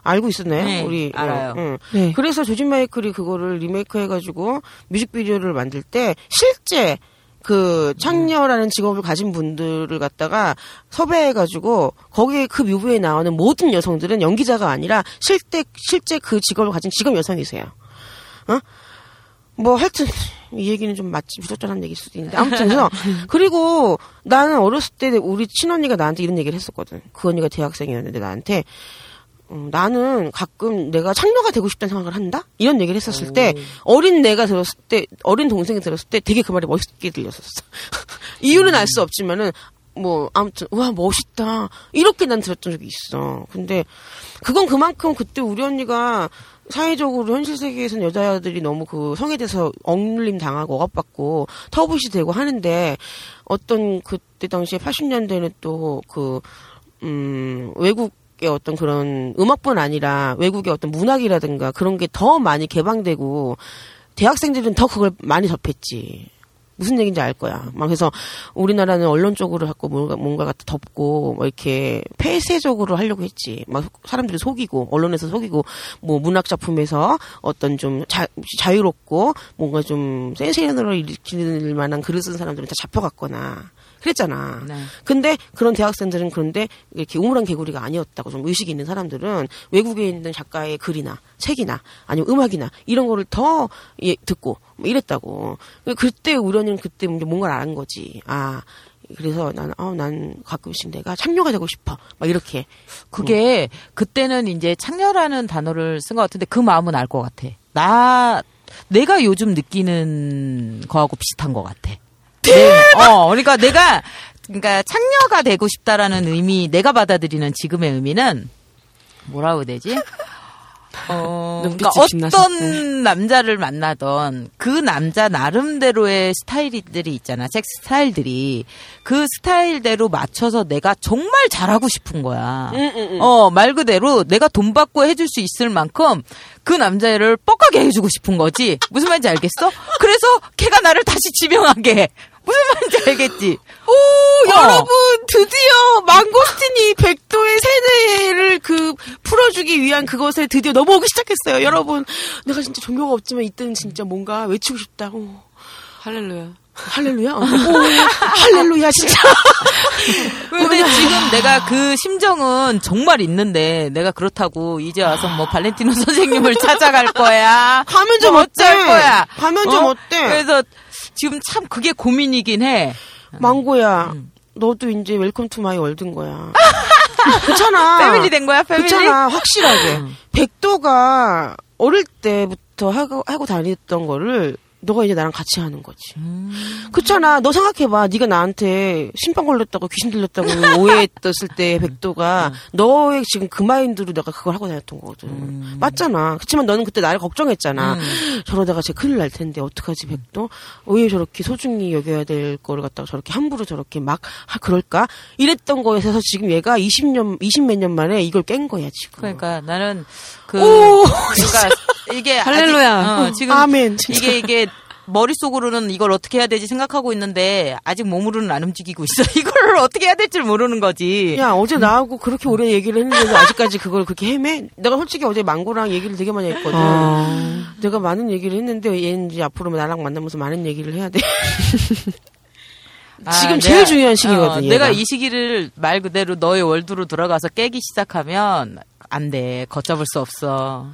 알고 있었나요? 네, 우리. 알아요. 응. 네. 그래서 조지 마이클이 그거를 리메이크 해가지고 뮤직비디오를 만들 때 실제 그 창녀라는 직업을 가진 분들을 갖다가 섭외해가지고 거기에 그 뮤비에 나오는 모든 여성들은 연기자가 아니라 실제 실제 그 직업을 가진 직업 여성이세요. 어? 뭐 하여튼 이 얘기는 좀 마치 부적절한 얘기일 수도 있는데 아무튼 그래서 그리고 나는 어렸을 때 우리 친언니가 나한테 이런 얘기를 했었거든. 그 언니가 대학생이었는데 나한테 어, 나는 가끔 내가 창녀가 되고 싶다는 생각을 한다? 이런 얘기를 했었을 때, 어린 내가 들었을 때, 어린 동생이 들었을 때 되게 그 말이 멋있게 들렸었어. 이유는 알수 없지만은, 뭐, 아무튼, 와, 멋있다. 이렇게 난 들었던 적이 있어. 근데, 그건 그만큼 그때 우리 언니가 사회적으로 현실 세계에서는 여자들이 너무 그 성에 대해서 억눌림 당하고 억압받고 터부시 되고 하는데, 어떤 그때 당시에 80년대는 또 그, 음, 외국 의 어떤 그런 음악뿐 아니라 외국의 어떤 문학이라든가 그런 게 더 많이 개방되고 대학생들은 더 그걸 많이 접했지. 무슨 얘기인지 알 거야. 막 그래서 우리나라는 언론 쪽으로 자꾸 뭔가 뭔가가 덮고 뭐 이렇게 폐쇄적으로 하려고 했지. 막 사람들이 속이고 언론에서 속이고 뭐 문학 작품에서 어떤 좀 자, 자유롭고 뭔가 좀 센세이션으로 일으킬 만한 글을 쓴 사람들은 다 잡혀갔거나 그랬잖아. 네. 근데 그런 대학생들은 그런데 이렇게 우물한 개구리가 아니었다고 좀 의식이 있는 사람들은 외국에 있는 작가의 글이나 책이나 아니면 음악이나 이런 거를 더 예, 듣고 뭐 이랬다고. 그때 언니는 그때 뭔가를 아는 거지. 아 그래서 나는 어, 난 가끔씩 내가 참여가 되고 싶어. 막 이렇게. 그게 그때는 이제 창녀라는 단어를 쓴 것 같은데 그 마음은 알 것 같아. 나 내가 요즘 느끼는 거하고 비슷한 것 같아. 네. 어, 그러니까 내가 그러니까 창녀가 되고 싶다라는 의미, 내가 받아들이는 지금의 의미는 뭐라고 해야 되지? 어, 그러니까. 어떤 남자를 만나던 그 남자 나름대로의 스타일들이 있잖아. 섹스 스타일들이 그 스타일대로 맞춰서 내가 정말 잘하고 싶은 거야. 어, 말 그대로 내가 돈 받고 해줄 수 있을 만큼 그 남자애를 뻑하게 해주고 싶은 거지. 무슨 말인지 알겠어? 그래서 걔가 나를 다시 지명하게 해. 무슨 말인지 알겠지? 오, 어. 여러분, 드디어 망고스틴이 백도의 세뇌를 그 풀어주기 위한 그것에 드디어 넘어오기 시작했어요. 여러분, 내가 진짜 종교가 없지만 이때는 진짜 뭔가 외치고 싶다. 오, 할렐루야. 할렐루야? 어, 오, 할렐루야, 진짜. 근데 지금 내가 그 심정은 정말 있는데 내가 그렇다고 이제 와서 뭐 발렌티노 선생님을 찾아갈 거야. 가면 좀뭐 어때? 어쩔 거야. 가면 좀 어때? 그래서 지금 참 그게 고민이긴 해. 망고야, 음. 너도 이제 Welcome to my world인 거야. 그렇잖아. family 된 거야, family? 그렇잖아, 확실하게. 백도가 어릴 때부터 하고, 하고 다녔던 거를 너가 이제 나랑 같이 하는 거지. 그렇잖아. 너 생각해봐. 네가 나한테 심판 걸렸다고 귀신 들렸다고 오해했었을 때 백도가 너의 지금 그 마인드로 내가 그걸 하고 다녔던 거거든. 맞잖아. 그렇지만 너는 그때 나를 걱정했잖아. 저러다가 제 큰일 날 텐데 어떡하지 백도? 왜 저렇게 소중히 여겨야 될 거를 갖다가 저렇게 함부로 저렇게 막 하, 그럴까? 이랬던 거에서 지금 얘가 20년 20 몇 년 만에 이걸 깬 거야 지금. 그러니까 나는 그 오, 그러니까 이게 아직- 할렐루야. 어, 지금 아멘, 진짜. 이게 이게 머릿속으로는 이걸 어떻게 해야 되지 생각하고 있는데 아직 몸으로는 안 움직이고 있어. 이걸 어떻게 해야 될지 모르는 거지. 야 어제 나하고 그렇게 오래 얘기를 했는데도 아직까지 그걸 그렇게 헤매? 내가 솔직히 어제 망고랑 얘기를 되게 많이 했거든. 어. 내가 많은 얘기를 했는데 얘는 이제 앞으로 나랑 만나면서 많은 얘기를 해야 돼. 아, 지금 내가- 제일 중요한 시기거든. 어. 내가 이 시기를 말 그대로 너의 월드로 들어가서 깨기 시작하면 안 돼. 걷잡을 수 없어.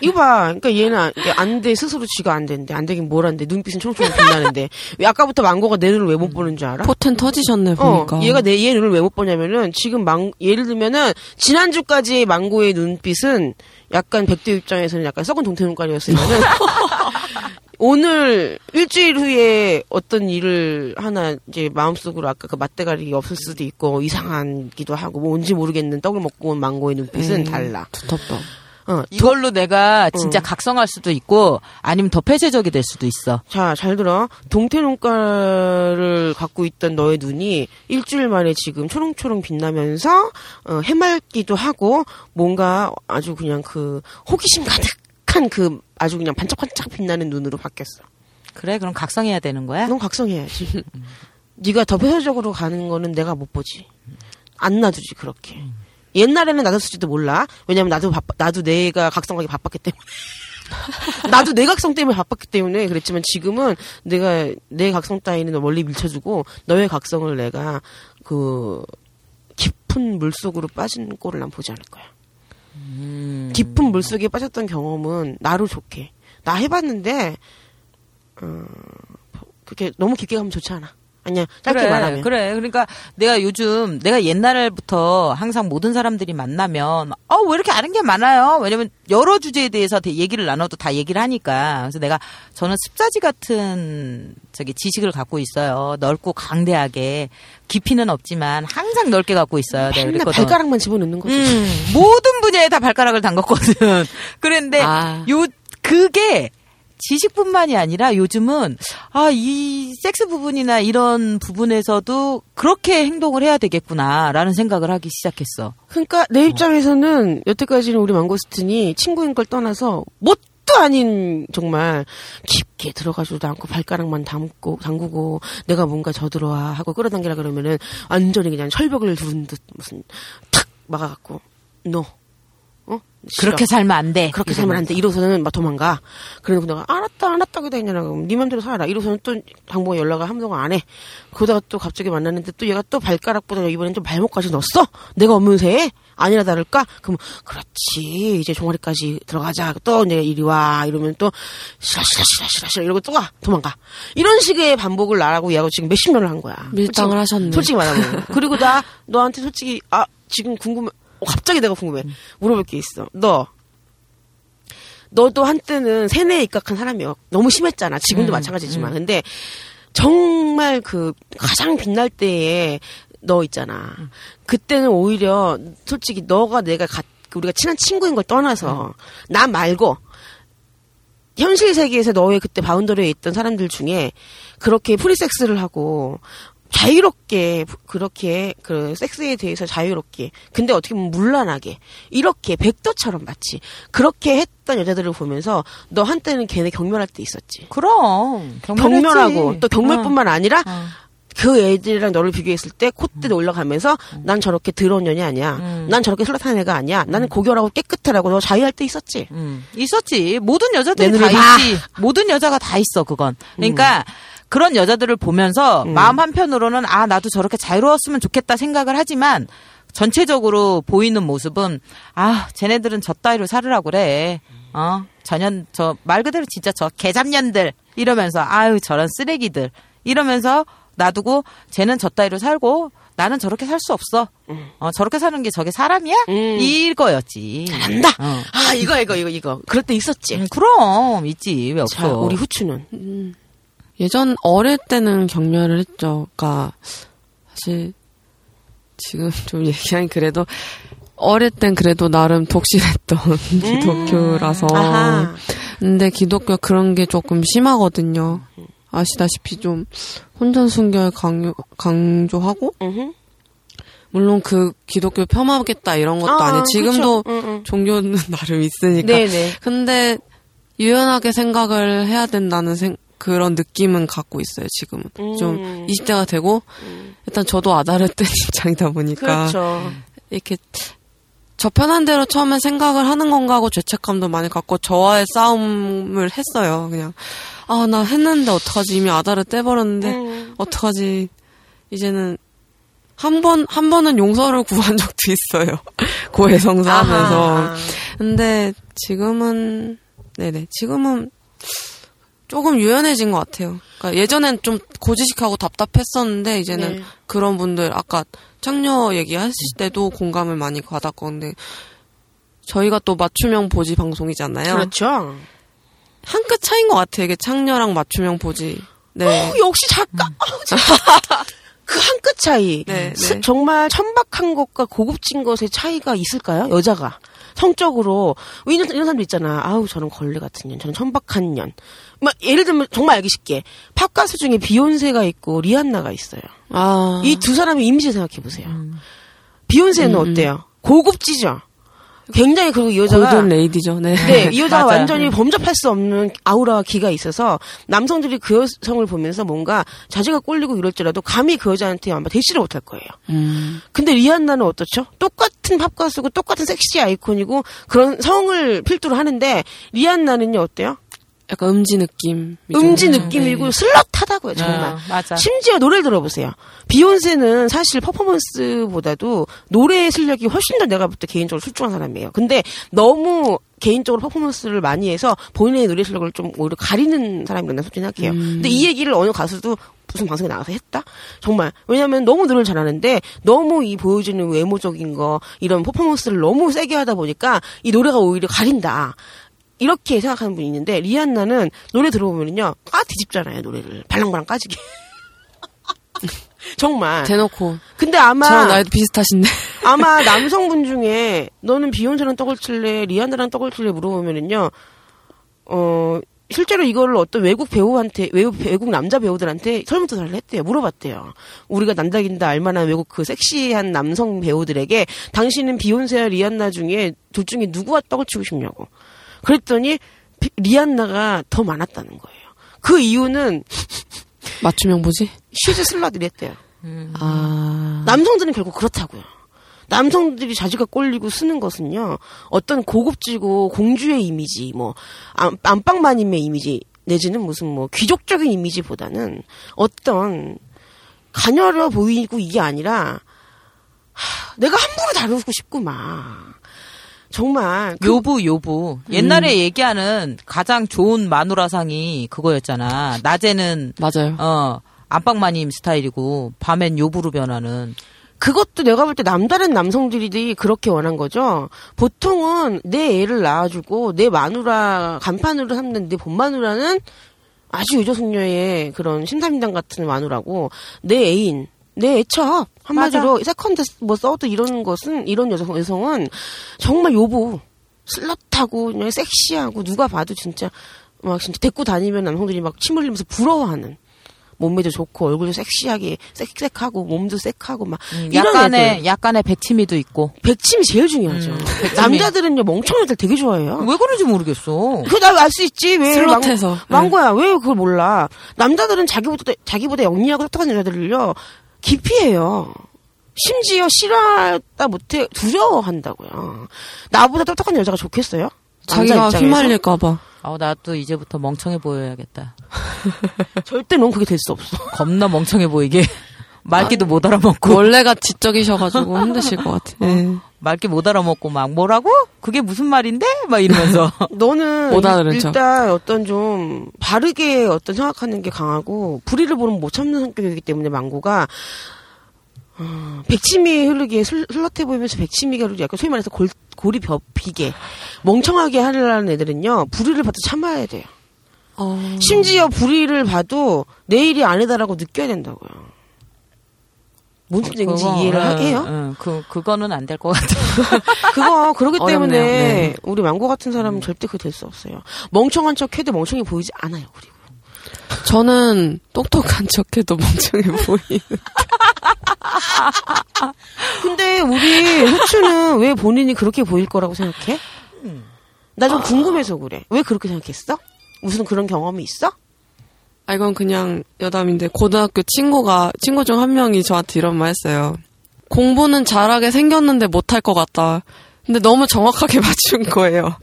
이거 봐. 그러니까 얘는 안- 돼. 스스로 쥐가 안 된대. 안 되긴 뭘 안 돼. 눈빛은 총총 빛나는데. 왜 아까부터 망고가 내 눈을 왜 못 보는 줄 알아? 포텐 터지셨네 어, 보니까. 얘가 내 얘 눈을 왜 못 보냐면은 지금 망 예를 들면은 지난주까지 망고의 눈빛은 약간 백도 입장에서는 약간 썩은 동태 눈깔이었으면은 오늘 일주일 후에 어떤 일을 하나 이제 마음속으로 아까 그 맛대가리 없을 수도 있고 이상한기도 하고 뭔지 모르겠는 떡을 먹고 온 망고의 눈빛은 음. 달라. 두텁다. 어, 이걸로 내가 진짜 각성할 수도 있고 아니면 더 폐쇄적이 될 수도 있어. 자, 잘 들어. 동태 눈깔을 갖고 있던 너의 눈이 일주일 만에 지금 초롱초롱 빛나면서 어, 해맑기도 하고 뭔가 아주 그냥 그 호기심 가득 한 그 아주 그냥 반짝반짝 빛나는 눈으로 바뀌었어. 그래 그럼 각성해야 되는 거야? 넌 각성해야지. 네가 더 폐쇄적으로 가는 거는 내가 못 보지. 안 놔두지 그렇게. 옛날에는 놔뒀을지도 몰라. 왜냐면 나도 바빠, 나도 내가 각성하기 바빴기 때문에. 나도 내 각성 때문에 바빴기 때문에 그랬지만 지금은 내가 내 각성 따위는 멀리 밀쳐주고 너의 각성을 내가 그 깊은 물 속으로 빠진 꼴을 난 보지 않을 거야. 깊은 물 속에 빠졌던 경험은 나로 좋게. 나 해봤는데 어, 그렇게 너무 깊게 가면 좋지 않아. 아니야 짧게 그래, 말하면. 그래. 그러니까 내가 요즘 내가 옛날부터 항상 모든 사람들이 만나면 어 왜 이렇게 아는 게 많아요. 왜냐면 여러 주제에 대해서 대- 얘기를 나눠도 다 얘기를 하니까. 그래서 내가 저는 습자지 같은 저기 지식을 갖고 있어요. 넓고 강대하게 깊이는 없지만 항상 넓게 갖고 있어요. 내가 맨날 그랬거든. 발가락만 집어넣는 거지. 음, 모든 분야에 다 발가락을 담갔거든. 그런데 아. 요 그게 지식뿐만이 아니라 요즘은 아 이 섹스 부분이나 이런 부분에서도 그렇게 행동을 해야 되겠구나라는 생각을 하기 시작했어. 그러니까 내 입장에서는 여태까지는 우리 망고스틴이 친구인 걸 떠나서 뭣도 아닌 정말 깊게 들어가지도 않고 발가락만 담고 담그고 내가 뭔가 저들어와 하고 끌어당기라 그러면은 완전히 그냥 철벽을 두른 듯 무슨 탁 막아갖고 너 어? 싫어. 그렇게 살면 안 돼. 그렇게 살면 안 돼. 이러서는 막 도망가. 그래놓고 내가 알았다, 알았다, 그다 했냐나. 그럼 네 맘대로 살아. 이러서는 또 당분간 연락을 한동안 안 해. 그러다가 또 갑자기 만났는데 또 얘가 또 발가락보다 이번엔 좀 발목까지 넣었어? 내가 없는 새에? 아니라 다를까? 그럼, 그렇지. 이제 종아리까지 들어가자. 또 이제 이리 와. 이러면 또, 싫어, 싫어, 싫어, 싫어, 싫어. 이러고 또 가. 도망가. 이런 식의 반복을 나라고 얘하고 지금 몇십 년을 한 거야. 밀당을 솔직히- 하셨네. 솔직히 말하면. 그리고 나, 너한테 솔직히, 아, 지금 궁금해. 어, 갑자기 내가 궁금해. 물어볼 게 있어. 너, 너도 한때는 세뇌에 입각한 사람이야. 너무 심했잖아. 지금도 마찬가지지만. 근데 정말 그 가장 빛날 때에 너 있잖아. 그때는 오히려 솔직히 너가 내가 가, 우리가 친한 친구인 걸 떠나서 나 말고 현실 세계에서 너의 그때 boundary에 있던 사람들 중에 그렇게 프리섹스를 하고 자유롭게 그렇게 그 섹스에 대해서 자유롭게 근데 어떻게 보면 문란하게 이렇게 백도처럼 마치 그렇게 했던 여자들을 보면서 너 한때는 걔네 경멸할 때 있었지 그럼 경멸하고 또 경멸뿐만 아니라 어. 그 애들이랑 너를 비교했을 때 콧대 올라가면서 난 저렇게 더러운 년이 아니야 음. 난 저렇게 술탄 애가 아니야 나는 고결하고 깨끗하라고 너 자유할 때 있었지 음, 있었지. 모든 여자들이 내 다. 있지. 모든 여자가 다 있어, 그건. 그러니까 그런 여자들을 보면서 마음 한편으로는 아, 나도 저렇게 자유로웠으면 좋겠다 생각을 하지만 전체적으로 보이는 모습은 아, 쟤네들은 저 따위로 살으라고 그래. 어? 전년 저 말 그대로 진짜 저 개잡년들 이러면서 아유, 저런 쓰레기들 이러면서 놔두고 쟤는 저 따위로 살고 나는 저렇게 살 수 없어. 어, 저렇게 사는 게 저게 사람이야? 음. 이거였지. 잘한다 어. 아 이거 이거 이거 이거 그럴 때 있었지 음, 그럼 있지 왜 없어? 자 우리 후추는 예전 어릴 때는 경멸을 했죠. 그러니까 사실 지금 좀 얘기하니 그래도 어릴 땐 그래도 나름 독실했던 기독교라서 음. 아하. 근데 기독교 그런 게 조금 심하거든요. 아시다시피 좀 혼전 순결 강요, 강조하고 음흠. 물론 그 기독교 폄하겠다 이런 것도 아, 아, 니 지금도. 응, 응. 종교는 나름 있으니까 네네 근데 유연하게 생각을 해야 된다는 생, 그런 느낌은 갖고 있어요, 지금은. 음. 좀 20대가 되고, 일단 저도 아다르된 입장이다 보니까, 그렇죠 이렇게 저 편한 대로 처음엔 생각을 하는 건가 하고 죄책감도 많이 갖고 저와의 싸움을 했어요, 그냥. 아, 나 했는데 어떡하지? 이미 아다르 떼버렸는데, 음. 어떡하지? 이제는, 한 번, 한 번은 용서를 구한 적도 있어요. 고해성사 하면서. 아하. 근데 지금은 네네 지금은 조금 유연해진 것 같아요. 그러니까 예전엔 좀 고지식하고 답답했었는데 이제는 네. 그런 분들 아까 창녀 얘기하실 때도 공감을 많이 받았건데 저희가 또 맞춤형 보지 방송이잖아요. 그렇죠 한 끗 차인 것 같아요. 이게 창녀랑 맞춤형 보지. 네. 어, 역시 작가 그한 끗 차이 네, 스- 네. 정말 천박한 것과 고급진 것의 차이가 있을까요 여자가 성적으로 이런, 이런 사람도 있잖아 아우 저는 걸레 같은 년 저는 천박한 년 막 예를 들면 정말 알기 쉽게 팝 가수 중에 비욘세가 있고 리안나가 있어요 아. 이 두 사람의 이미지 생각해 보세요. 비욘세는 음, 어때요? 고급지죠. 굉장히 그리고 이 여자가 골든 레이디죠. 네. 네, 이 여자가. 완전히 범접할 수 없는 아우라와 기가 있어서 남성들이 그 여성을 보면서 뭔가 자제가 꼴리고 이럴지라도 감히 그 여자한테 아마 대시를 못할 거예요. 음. 근데 리안나는 어떻죠? 똑같은 팝 가수고 똑같은 섹시 아이콘이고 그런 성을 필두로 하는데 리안나는요 어때요? 약간 음지 느낌. 음지 느낌이고 슬럿하다고요 정말. 어, 맞아. 심지어 노래를 들어보세요. 비욘세는 사실 퍼포먼스보다도 노래 실력이 훨씬 더 내가 볼 때 개인적으로 출중한 사람이에요. 근데 너무 개인적으로 퍼포먼스를 많이 해서 본인의 노래 실력을 좀 오히려 가리는 난 솔직히 생각해요. 근데 이 얘기를 어느 가수도 무슨 방송에 나가서 했다? 정말. 왜냐면 너무 노래를 잘하는데 너무 이 보여주는 외모적인 거 이런 퍼포먼스를 너무 세게 하다 보니까 이 노래가 오히려 가린다. 이렇게 생각하는 분이 있는데 리안나는 노래 들어보면요 까 뒤집잖아요 노래를. 발랑발랑 까지게. 정말. 대놓고. 근데 아마 저랑 나이도 비슷하신데. 아마 남성분 중에 너는 비욘세랑 떡을 칠래 리안나랑 떡을 칠래 물어보면은요 어 실제로 이거를 어떤 외국 배우한테 외국 외국 남자 배우들한테 설문조사를 했대요. 물어봤대요. 우리가 남다긴다 알만한 외국 그 섹시한 남성 배우들에게 당신은 비욘세와 리안나 중에 둘 중에 누구와 떡을 치고 싶냐고 그랬더니 비- 리안나가 더 많았다는 거예요 그 이유는 맞춤형 뭐지? 슈즈 slut들이랬대요 아. 남성들은 결국 그렇다고요. 남성들이 자지가 꼴리고 쓰는 것은요, 어떤 고급지고 공주의 이미지, 뭐, 안, 안방마님의 이미지, 내지는 무슨 뭐, 귀족적인 이미지보다는 어떤, 가녀려 보이고 이게 아니라, 하, 내가 함부로 다루고 싶구만. 정말. 그- 요부 요부 옛날에 얘기하는 가장 좋은 마누라상이 그거였잖아. 낮에는 맞아요. 어 안방 마님 스타일이고 밤엔 요부로 변하는. 그것도 내가 볼 때 남다른 남성들이 그렇게 원한 거죠. 보통은 내 애를 낳아주고 내 마누라 간판으로 삼는 내 본마누라는 아주 요조숙녀의 그런 신사임당 같은 마누라고 내 애인, 내 애첩 한마디로 세컨드 뭐 써도 이런 것은 이런 여성 여성은 정말 요부 slut하고 그냥 섹시하고 누가 봐도 진짜 막 진짜 데리고 다니면 남성들이 막 침 흘리면서 부러워하는 몸매도 좋고 얼굴도 섹시하게 섹섹하고 몸도 섹하고 막 이런 애들. 약간의 약간의 백치미도 있고. 백치미 제일 중요하죠. 음, 남자들은요 멍청한 애들 되게 좋아해요. 왜 그런지 모르겠어. 그거 난 알 수 있지 왜 slut해서. 망, 망고야 왜 그걸 몰라? 남자들은 자기보다 자기보다 영리하고 똑똑한 여자들을요 기피해요. 심지어 싫어하다 못해 두려워한다고요. 나보다 똑똑한 여자가 좋겠어요? 자기가? 휘말릴까봐. 아, 나도 이제부터 멍청해 보여야겠다. 절대 넌 그게 될 수 없어. 겁나 멍청해 보이게. 말귀도 못 알아먹고. 원래가 지적이셔가지고 힘드실 것 같아. 예. 말귀 못 알아먹고 막 뭐라고? 그게 무슨 말인데? 막 이러면서. 너는 못 일- 알아듣는 척. 일단 어떤 좀 바르게 어떤 생각하는 게 강하고 불의를 보면 못 참는 성격이기 때문에 망고가 어, 백치미 흐르기에 슬- 슬럿해 보이면서 백치미가 흐르기 약간 소위 말해서 골, 골이 벼비게 멍청하게 하려는 애들은요 불의를 봐도 참아야 돼요. 어, 심지어 불의를 봐도 내 일이 아니다라고 느껴야 된다고요. 뭔 얘기인지 그거, 이해를 응, 하게요? 응, 그, 그거는 안 될 것 같아. 그거 그러기 어렵네요. 때문에 네. 우리 망고 같은 사람은 절대 그거 될수 없어요. 멍청한 척 해도 멍청해 보이지 않아요. 그리고 저는 똑똑한 척해도 멍청해 보이. 근데 우리 후추는 왜 본인이 그렇게 보일 거라고 생각해? 나 좀 궁금해서 그래. 왜 그렇게 생각했어? 무슨 그런 경험이 있어? 아, 이건 그냥 여담인데, 고등학교 친구가, 친구 중 한 명이 저한테 이런 말 했어요. 공부는 잘하게 생겼는데 못할 것 같다. 근데 너무 정확하게 맞춘 거예요.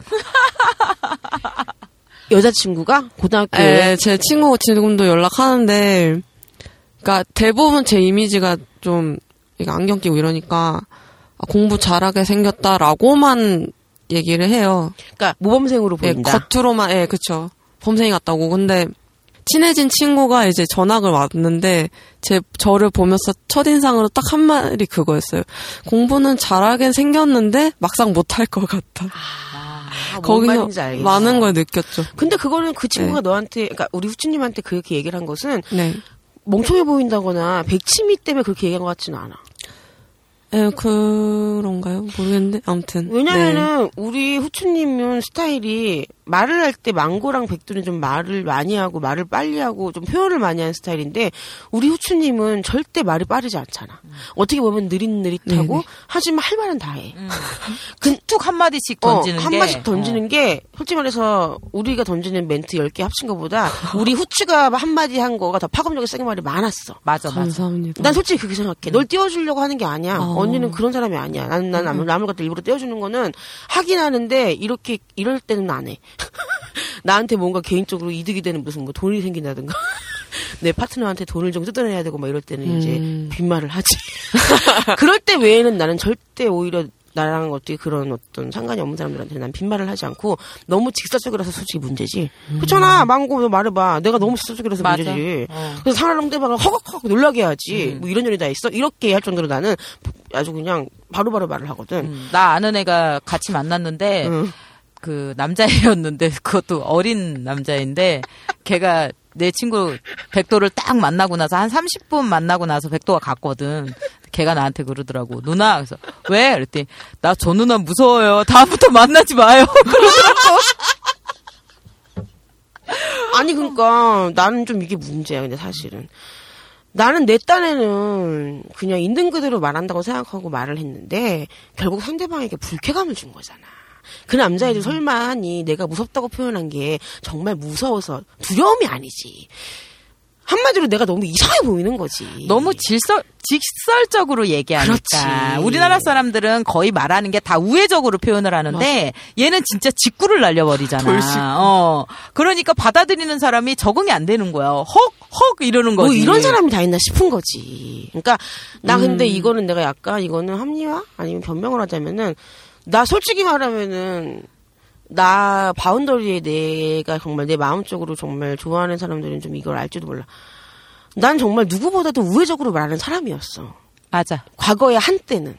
여자친구가 고등학교에 예, 제 친구 지금도 연락하는데, 그니까 대부분 제 이미지가 좀, 안경 끼고 이러니까, 아, 공부 잘하게 생겼다라고만 얘기를 해요. 그러니까 모범생으로 예, 보인다. 겉으로만, 예, 그쵸. 범생이 같다고. 근데, 친해진 친구가 이제 전학을 왔는데, 제, 저를 보면서 첫인상으로 딱 한마디 그거였어요. 공부는 잘하긴 생겼는데, 막상 못할 것 같다. 아, 거기서. 많은 걸 느꼈죠. 근데 그거는 그 친구가 네. 너한테, 그러니까 우리 후추님한테 그렇게 얘기를 한 것은 네. 멍청해 보인다거나 백치미 때문에 그렇게 얘기한 것 같지는 않아. 예, 그런가요? 모르겠는데. 아무튼. 네. 왜냐면은 우리 후추님은 스타일이 말을 할 때 망고랑 백두는 좀 말을 많이 하고 말을 빨리 하고 좀 표현을 많이 하는 스타일인데 우리 후추님은 절대 말이 빠르지 않잖아. 어떻게 보면 느릿느릿하고 네네. 하지만 할 말은 다 해. 그, 툭 한마디씩 어, 던지는 게. 한마디씩 던지는 어. 게 솔직히 말해서 우리가 던지는 멘트 10개 합친 것보다 우리 후추가 한마디 한 거가 더 파급력이 세게 말이 많았어. 맞아, 맞아. 감사합니다. 난 솔직히 그렇게 생각해. 널 띄워주려고 하는 게 아니야. 어. 언니는 그런 사람이 아니야. 나는 난 남을, 남을 갖다 일부러 띄워주는 거는 하긴 하는데 이렇게 이럴 때는 안 해. 나한테 뭔가 개인적으로 이득이 되는 무슨 뭐 돈이 생긴다든가 내 파트너한테 돈을 좀 뜯어내야 되고 막 이럴 때는 음. 이제 빈말을 하지. 그럴 때 외에는 나는 절대 오히려 나랑 어떻게 그런 어떤 상관이 없는 사람들한테 난 빈말을 하지 않고 너무 직설적이라서 솔직히 문제지. 그렇잖아. 망고 너 말해봐. 내가 너무 직설적이라서 맞아. 문제지. 어. 그래서 상대방을 허걱허걱 놀라게 해야지. 뭐 이런 일이 다 있어. 이렇게 할 정도로 나는 아주 그냥 바로바로 말을 하거든. 음, 나 아는 애가 같이 만났는데 응. 그 남자애였는데 그것도 어린 남자인데 걔가 내 친구 백도를 딱 만나고 나서 한 30분 만나고 나서 백도가 갔거든. 걔가 나한테 그러더라고. 누나 그래서 왜? 그랬더니 나 저 누나 무서워요. 다음부터 만나지 마요. 아니 그러니까 나는 좀 이게 문제야. 근데 사실은 나는 내 딴에는 그냥 있는 그대로 말한다고 생각하고 말을 했는데 결국 상대방에게 불쾌감을 준 거잖아. 그 남자애들 설마 하니 내가 무섭다고 표현한 게 정말 무서워서 두려움이 아니지. 한마디로 내가 너무 이상해 보이는 거지. 너무 질설 직설적으로 얘기하니까 그렇지. 우리나라 사람들은 거의 말하는 게 다 우회적으로 표현을 하는데 얘는 진짜 직구를 날려버리잖아. 돌직구. 어 그러니까 받아들이는 사람이 적응이 안 되는 거야. 헉 헉 이러는 거지. 뭐 이런 사람이 다 있나 싶은 거지. 그러니까 나 음. 근데 이거는 내가 약간 이거는 합리화 아니면 변명을 하자면은 나 솔직히 말하면은 나 바운더리에 내가 정말 내 마음적으로 정말 좋아하는 사람들은 좀 이걸 알지도 몰라. 난 정말 누구보다도 우회적으로 말하는 사람이었어. 맞아. 과거에 한때는.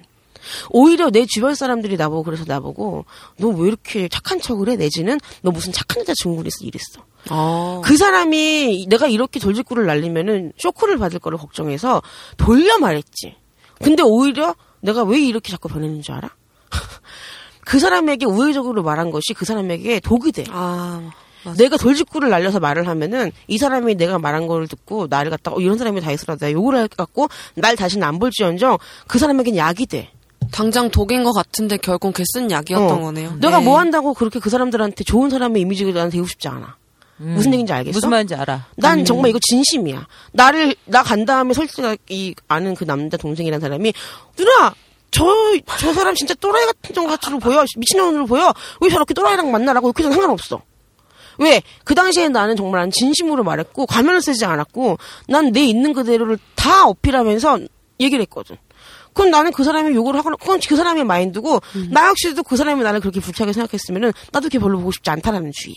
오히려 내 주변 사람들이 나보고 그래서 나보고 너 왜 이렇게 착한 척을 해? 내지는 너 무슨 착한 여자 증후군 있어 이랬어. 어. 그 사람이 내가 이렇게 돌직구를 날리면은 쇼크를 받을 거를 걱정해서 돌려 말했지. 근데 오히려 내가 왜 이렇게 자꾸 변했는 줄 알아? 그 사람에게 우회적으로 말한 것이 그 사람에게 독이 돼. 아. 내가 돌직구를 날려서 말을 하면은 이 사람이 내가 말한 거를 듣고 나를 갖다가 어, 이런 사람이 다 있으라 내가 욕을 할것 같고 날 다시는 안 볼지언정 그 사람에겐 약이 돼. 당장 독인 것 같은데 결국 걔쓴 약이었던 어. 거네요. 내가 네. 뭐 한다고 그렇게 그 사람들한테 좋은 사람의 이미지를 나는 되고 싶지 않아. 무슨 얘기인지 알겠어? 무슨 말인지 알아. 난 정말 이거 진심이야. 나를 나 간 다음에 솔직히 아는 그 남자 동생이란 사람이 누나 저 저 사람 진짜 또라이 같은 정 같으로 보여 미친년으로 보여 왜 저렇게 또라이랑 만나라고 이렇게 해도 상관없어. 왜? 그 당시에 나는 정말 난 진심으로 말했고 가면을 쓰지 않았고 난 내 있는 그대로를 다 어필하면서 얘기를 했거든. 그럼 나는 그 사람이 욕을 하거나 그건 그 사람의 마인드고 나 역시도 그 사람이 나를 그렇게 불쾌하게 생각했으면은 나도 걔 별로 보고 싶지 않다라는 주의야.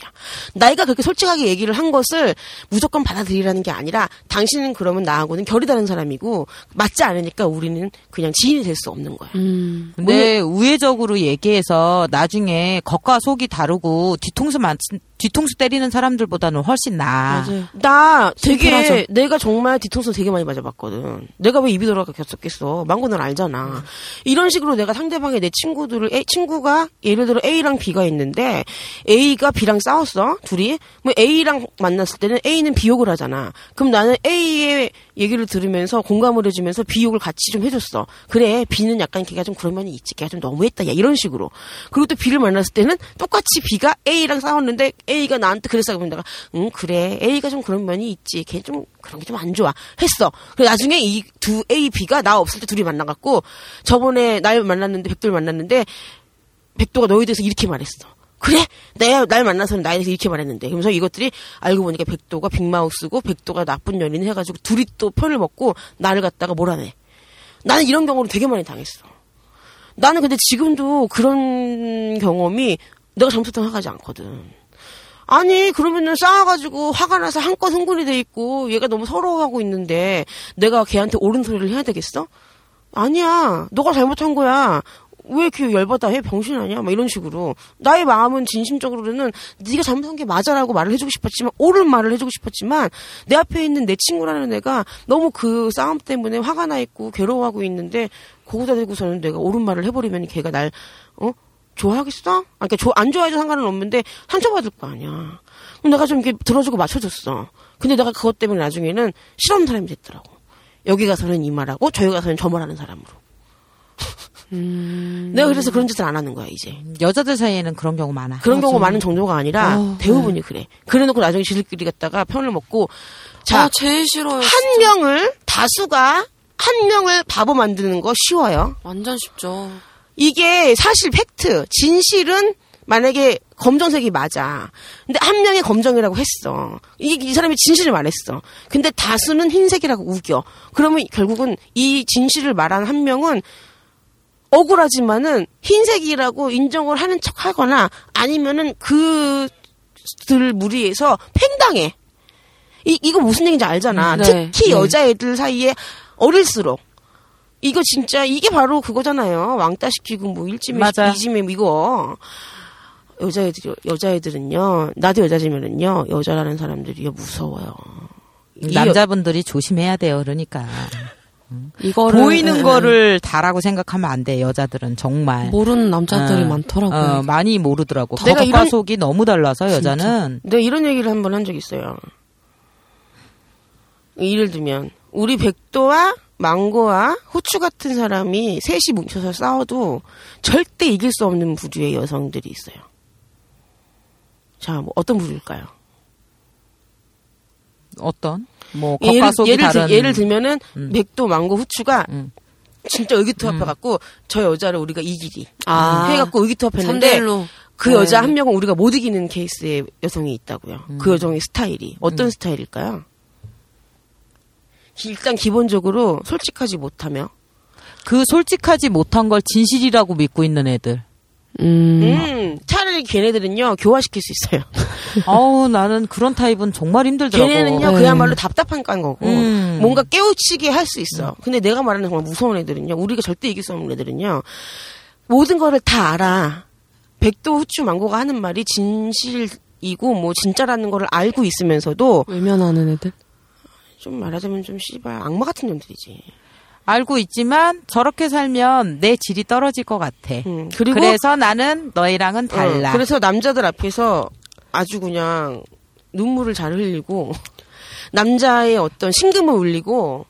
나이가 그렇게 솔직하게 얘기를 한 것을 무조건 받아들이라는 게 아니라 당신은 그러면 나하고는 결이 다른 사람이고 맞지 않으니까 우리는 그냥 지인이 될 수 없는 거야. 음. 근데 우회적으로 얘기해서 나중에 겉과 속이 다르고 뒤통수 맞 뒤통수 때리는 사람들보다는 훨씬 나아. 나 되게 심플하죠. 내가 정말 뒤통수 되게 많이 맞아봤거든. 내가 왜 입이 돌아갔겠어? 망고는 알잖아. 이런 식으로 내가 상대방의 내 친구들을 A, 친구가 예를 들어 A랑 B가 있는데 A가 B랑 싸웠어 둘이. 뭐 A랑 만났을 때는 A는 비욕을 하잖아. 그럼 나는 A의 얘기를 들으면서 공감을 해주면서 비욕을 같이 좀 해줬어. 그래 B는 약간 걔가 좀 그런 면이 있지. 걔가 좀 너무했다. 야 이런 식으로. 그리고 또 B를 만났을 때는 똑같이 B가 A랑 싸웠는데 A가 나한테 그랬어. 그러면 내가 응 그래 A가 좀 그런 면이 있지. 걔 좀 그런 게 좀 안 좋아. 했어. 그래 나중에 이 두 A, B가 나 없을 때 둘이 만나 갖고 저번에 날 만났는데 백돌 만났는데 백도가 너에 대해서 이렇게 말했어. 그래? 내가 날 만나서는 나에 대해서 이렇게 말했는데. 그러면서 이것들이 알고 보니까 백도가 빅마우스고 백도가 나쁜 연인 해가지고 둘이 또 편을 먹고 나를 갖다가 몰아내. 나는 이런 경우를 되게 많이 당했어. 나는 근데 지금도 그런 경험이 내가 잘못했다고 생각하지 않거든. 아니 그러면은 싸워가지고 화가 나서 한껏 흥분이 돼 있고 얘가 너무 서러워하고 있는데 내가 걔한테 옳은 소리를 해야 되겠어? 아니야 너가 잘못한 거야 왜 이렇게 열받아 해 병신 아니야 막 이런 식으로 나의 마음은 진심적으로는 네가 잘못한 게 맞아라고 말을 해주고 싶었지만 옳은 말을 해주고 싶었지만 내 앞에 있는 내 친구라는 애가 너무 그 싸움 때문에 화가 나 있고 괴로워하고 있는데 거기다 대고서는 내가 옳은 말을 해버리면 걔가 날 어? 좋아하겠어? 아, 그러니까 조- 안 좋아해도 상관은 없는데 상처받을 거 아니야. 그럼 내가 좀 이렇게 들어주고 맞춰줬어. 근데 내가 그것 때문에 나중에는 싫어하는 사람이 됐더라고. 여기 가서는 이 말하고 저기 가서는 저 말하는 사람으로. 내가 그래서 그런 짓을 안 하는 거야 이제. 여자들 사이에는 그런 경우 많아. 그런 경우가 많은 정도가 아니라 어, 대부분이 그래. 그래놓고 나중에 지들끼리 갔다가 편을 먹고 자 아, 제일 싫어요. 한 명을 다수가 한 명을 바보 만드는 거 쉬워요. 완전 쉽죠. 이게 사실 팩트, 진실은 만약에 검정색이 맞아. 근데 한 명이 검정이라고 했어. 이, 이 사람이 진실을 말했어. 근데 다수는 흰색이라고 우겨. 그러면 결국은 이 진실을 말한 한 명은 억울하지만은 흰색이라고 인정을 하는 척 하거나 아니면은 그들 무리해서 팽당해. 이, 이거 무슨 얘기인지 알잖아. 음, 네, 특히 네. 여자애들 사이에 어릴수록. 이거 진짜, 이게 바로 그거잖아요. 왕따 시키고 뭐 맞아. 이찜에 이거. 여자애들이, 여자애들은요, 나도 여자지만은요, 여자라는 사람들이 무서워요. 이 남자분들이 조심해야 돼요. 그러니까 이거를 보이는 예, 거를 다라고 생각하면 안 돼. 여자들은 정말 모르는 남자들이 어, 많더라고요. 어, 많이 모르더라고. 내가 이런- 속이 너무 달라서 여자는 내가 이런 얘기를 한 번 한 적 있어요. 예를 들면 우리 백도와 망고와 후추 같은 사람이 셋이 뭉쳐서 싸워도 절대 이길 수 없는 부류의 여성들이 있어요. 자, 뭐 어떤 부류일까요? 어떤 뭐 예를, 속이 예를, 다른 들, 예를 들면은 음. 백도, 망고, 후추가 음. 진짜 의기투합해갖고 저 여자를 우리가 이기리 아. 해갖고 의기투합했는데 3대1로 그 네. 여자 한 명은 우리가 못 이기는 케이스의 여성이 있다고요. 음. 그 여성의 스타일이 어떤 스타일일까요? 일단 기본적으로 솔직하지 못하며, 그 솔직하지 못한 걸 진실이라고 믿고 있는 애들. 음. 음, 차라리 걔네들은요 교화시킬 수 있어요. 어우 나는 그런 타입은 정말 힘들더라고. 걔네는요 네. 그야말로 답답한 깐 거고 음. 뭔가 깨우치게 할 수 있어. 근데 내가 말하는 정말 무서운 애들은요, 우리가 절대 이길 수 없는 애들은요 모든 거를 다 알아. 백도 후추 망고가 하는 말이 진실이고 뭐 진짜라는 거를 알고 있으면서도 외면하는 애들. 좀 말하자면 좀 씨발 악마 같은 놈들이지. 알고 있지만 저렇게 살면 내 질이 떨어질 것 같아. 음, 그리고 그래서 나는 너희랑은 달라. 어, 그래서 남자들 앞에서 아주 그냥 눈물을 잘 흘리고 남자의 어떤 심금을 울리고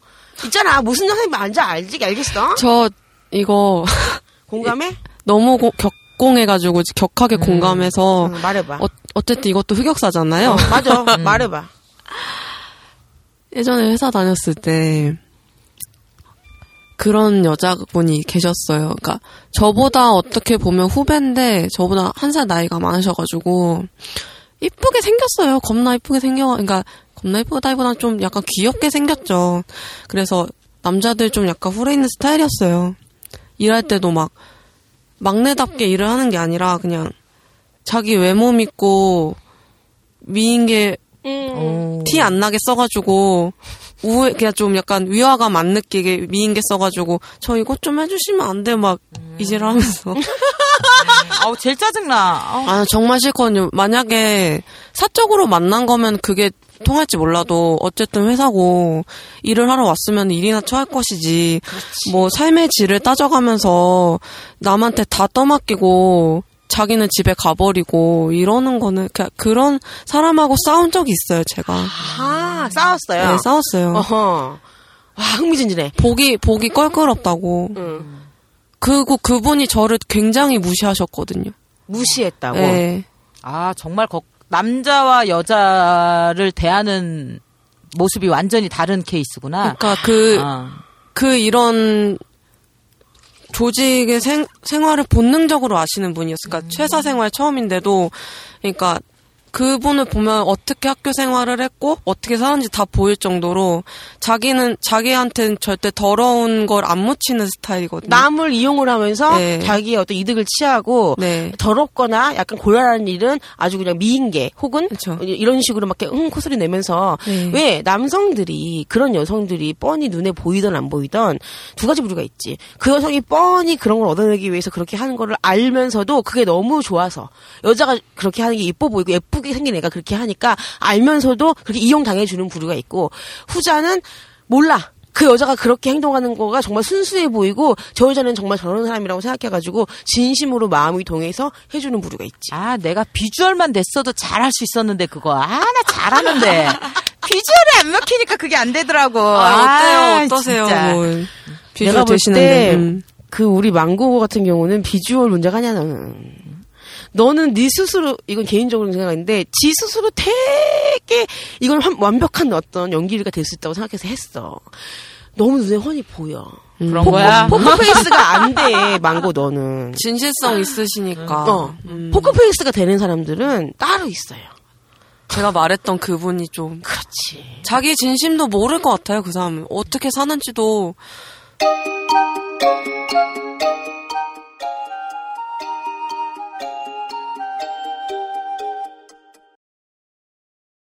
있잖아 무슨 선생님 말인지 알지 알겠어? 저 이거 공감해? 너무 고- 격공해가지고 격하게 공감해서 응, 말해봐. 어, 어쨌든 이것도 흑역사잖아요. 어, 맞아 말해봐. 예전에 회사 다녔을 때 그런 여자분이 계셨어요. 그러니까 저보다 어떻게 보면 후배인데 저보다 한 살 나이가 많으셔가지고 이쁘게 생겼어요. 겁나 이쁘게 생겨. 그러니까 겁나 이쁘다기보다 좀 약간 귀엽게 생겼죠. 그래서 남자들 좀 약간 후레 있는 스타일이었어요. 일할 때도 막 막내답게 일을 하는 게 아니라 그냥 자기 외모 믿고 미인 음. 게티 안 나게 써가지고 우회 그냥 좀 약간 위화감 안 느끼게 미인게 써가지고 저 이것 좀 해주시면 안 돼막 이질 하면서. 아우 제일 짜증나. 아우. 아 정말 싫거든요. 만약에 사적으로 만난 거면 그게 통할지 몰라도 어쨌든 회사고 일을 하러 왔으면 일이나 처할 것이지. 뭐 삶의 질을 따져가면서 남한테 다 떠맡기고 자기는 집에 가버리고 이러는 거는 그냥 그런 사람하고 싸운 적이 있어요 제가 아 싸웠어요. 네 싸웠어요 어허. 와 흥미진진해. 보기 보기 껄끄럽다고. 응. 그리고 그분이 저를 굉장히 무시하셨거든요. 무시했다고. 네. 아 정말 거- 남자와 여자를 대하는 모습이 완전히 다른 케이스구나. 그러니까 그, 아. 그 이런 조직의 생, 생활을 본능적으로 아시는 분이었어요. 그러니까 퇴사 생활 처음인데도, 그러니까 그분을 보면 어떻게 학교 생활을 했고 어떻게 사는지 다 보일 정도로 자기는 자기한테는 절대 더러운 걸 안 묻히는 스타일이거든요. 남을 이용을 하면서 네. 자기의 어떤 이득을 취하고 네. 더럽거나 약간 곤란한 일은 아주 그냥 미인계 혹은 그쵸. 이런 식으로 막 이렇게 응 코소리 내면서 네. 왜 남성들이 그런 여성들이 뻔히 눈에 보이던 안 보이던 두 가지 부류가 있지 그 여성이 뻔히 그런 걸 얻어내기 위해서 그렇게 하는 거를 알면서도 그게 너무 좋아서 여자가 그렇게 하는 게 예뻐 보이고 예쁘 게 생긴 애가 그렇게 하니까 알면서도 그렇게 이용당해 주는 부류가 있고 후자는 몰라 그 여자가 그렇게 행동하는 거가 정말 순수해 보이고 저 여자는 정말 저런 사람이라고 생각해가지고 진심으로 마음이 동해서 해주는 부류가 있지. 아, 내가 비주얼만 냈어도 잘할 수 있었는데 그거. 아, 나 잘하는데. 비주얼이 안 먹히니까 그게 안 되더라고. 아, 어때요? 아, 어떠세요? 뭐, 내가 비주얼도 되시는데. 때 음. 그 우리 망고 같은 경우는 비주얼 문제가 아니야 너는. 너는 네 스스로 이건 개인적으로 생각하는데 지 스스로 되게 이건 한- 완벽한 어떤 연기가 될 수 있다고 생각해서 했어. 너무 눈에 훤히 보여. 그런 거야? 포커페이스가 안 돼, 망고 너는. 진실성 있으시니까. 어. 음. 포커페이스가 되는 사람들은 따로 있어요. 제가 말했던 그분이 좀 그렇지. 자기 진심도 모를 것 같아요. 그 사람은 어떻게 사는지도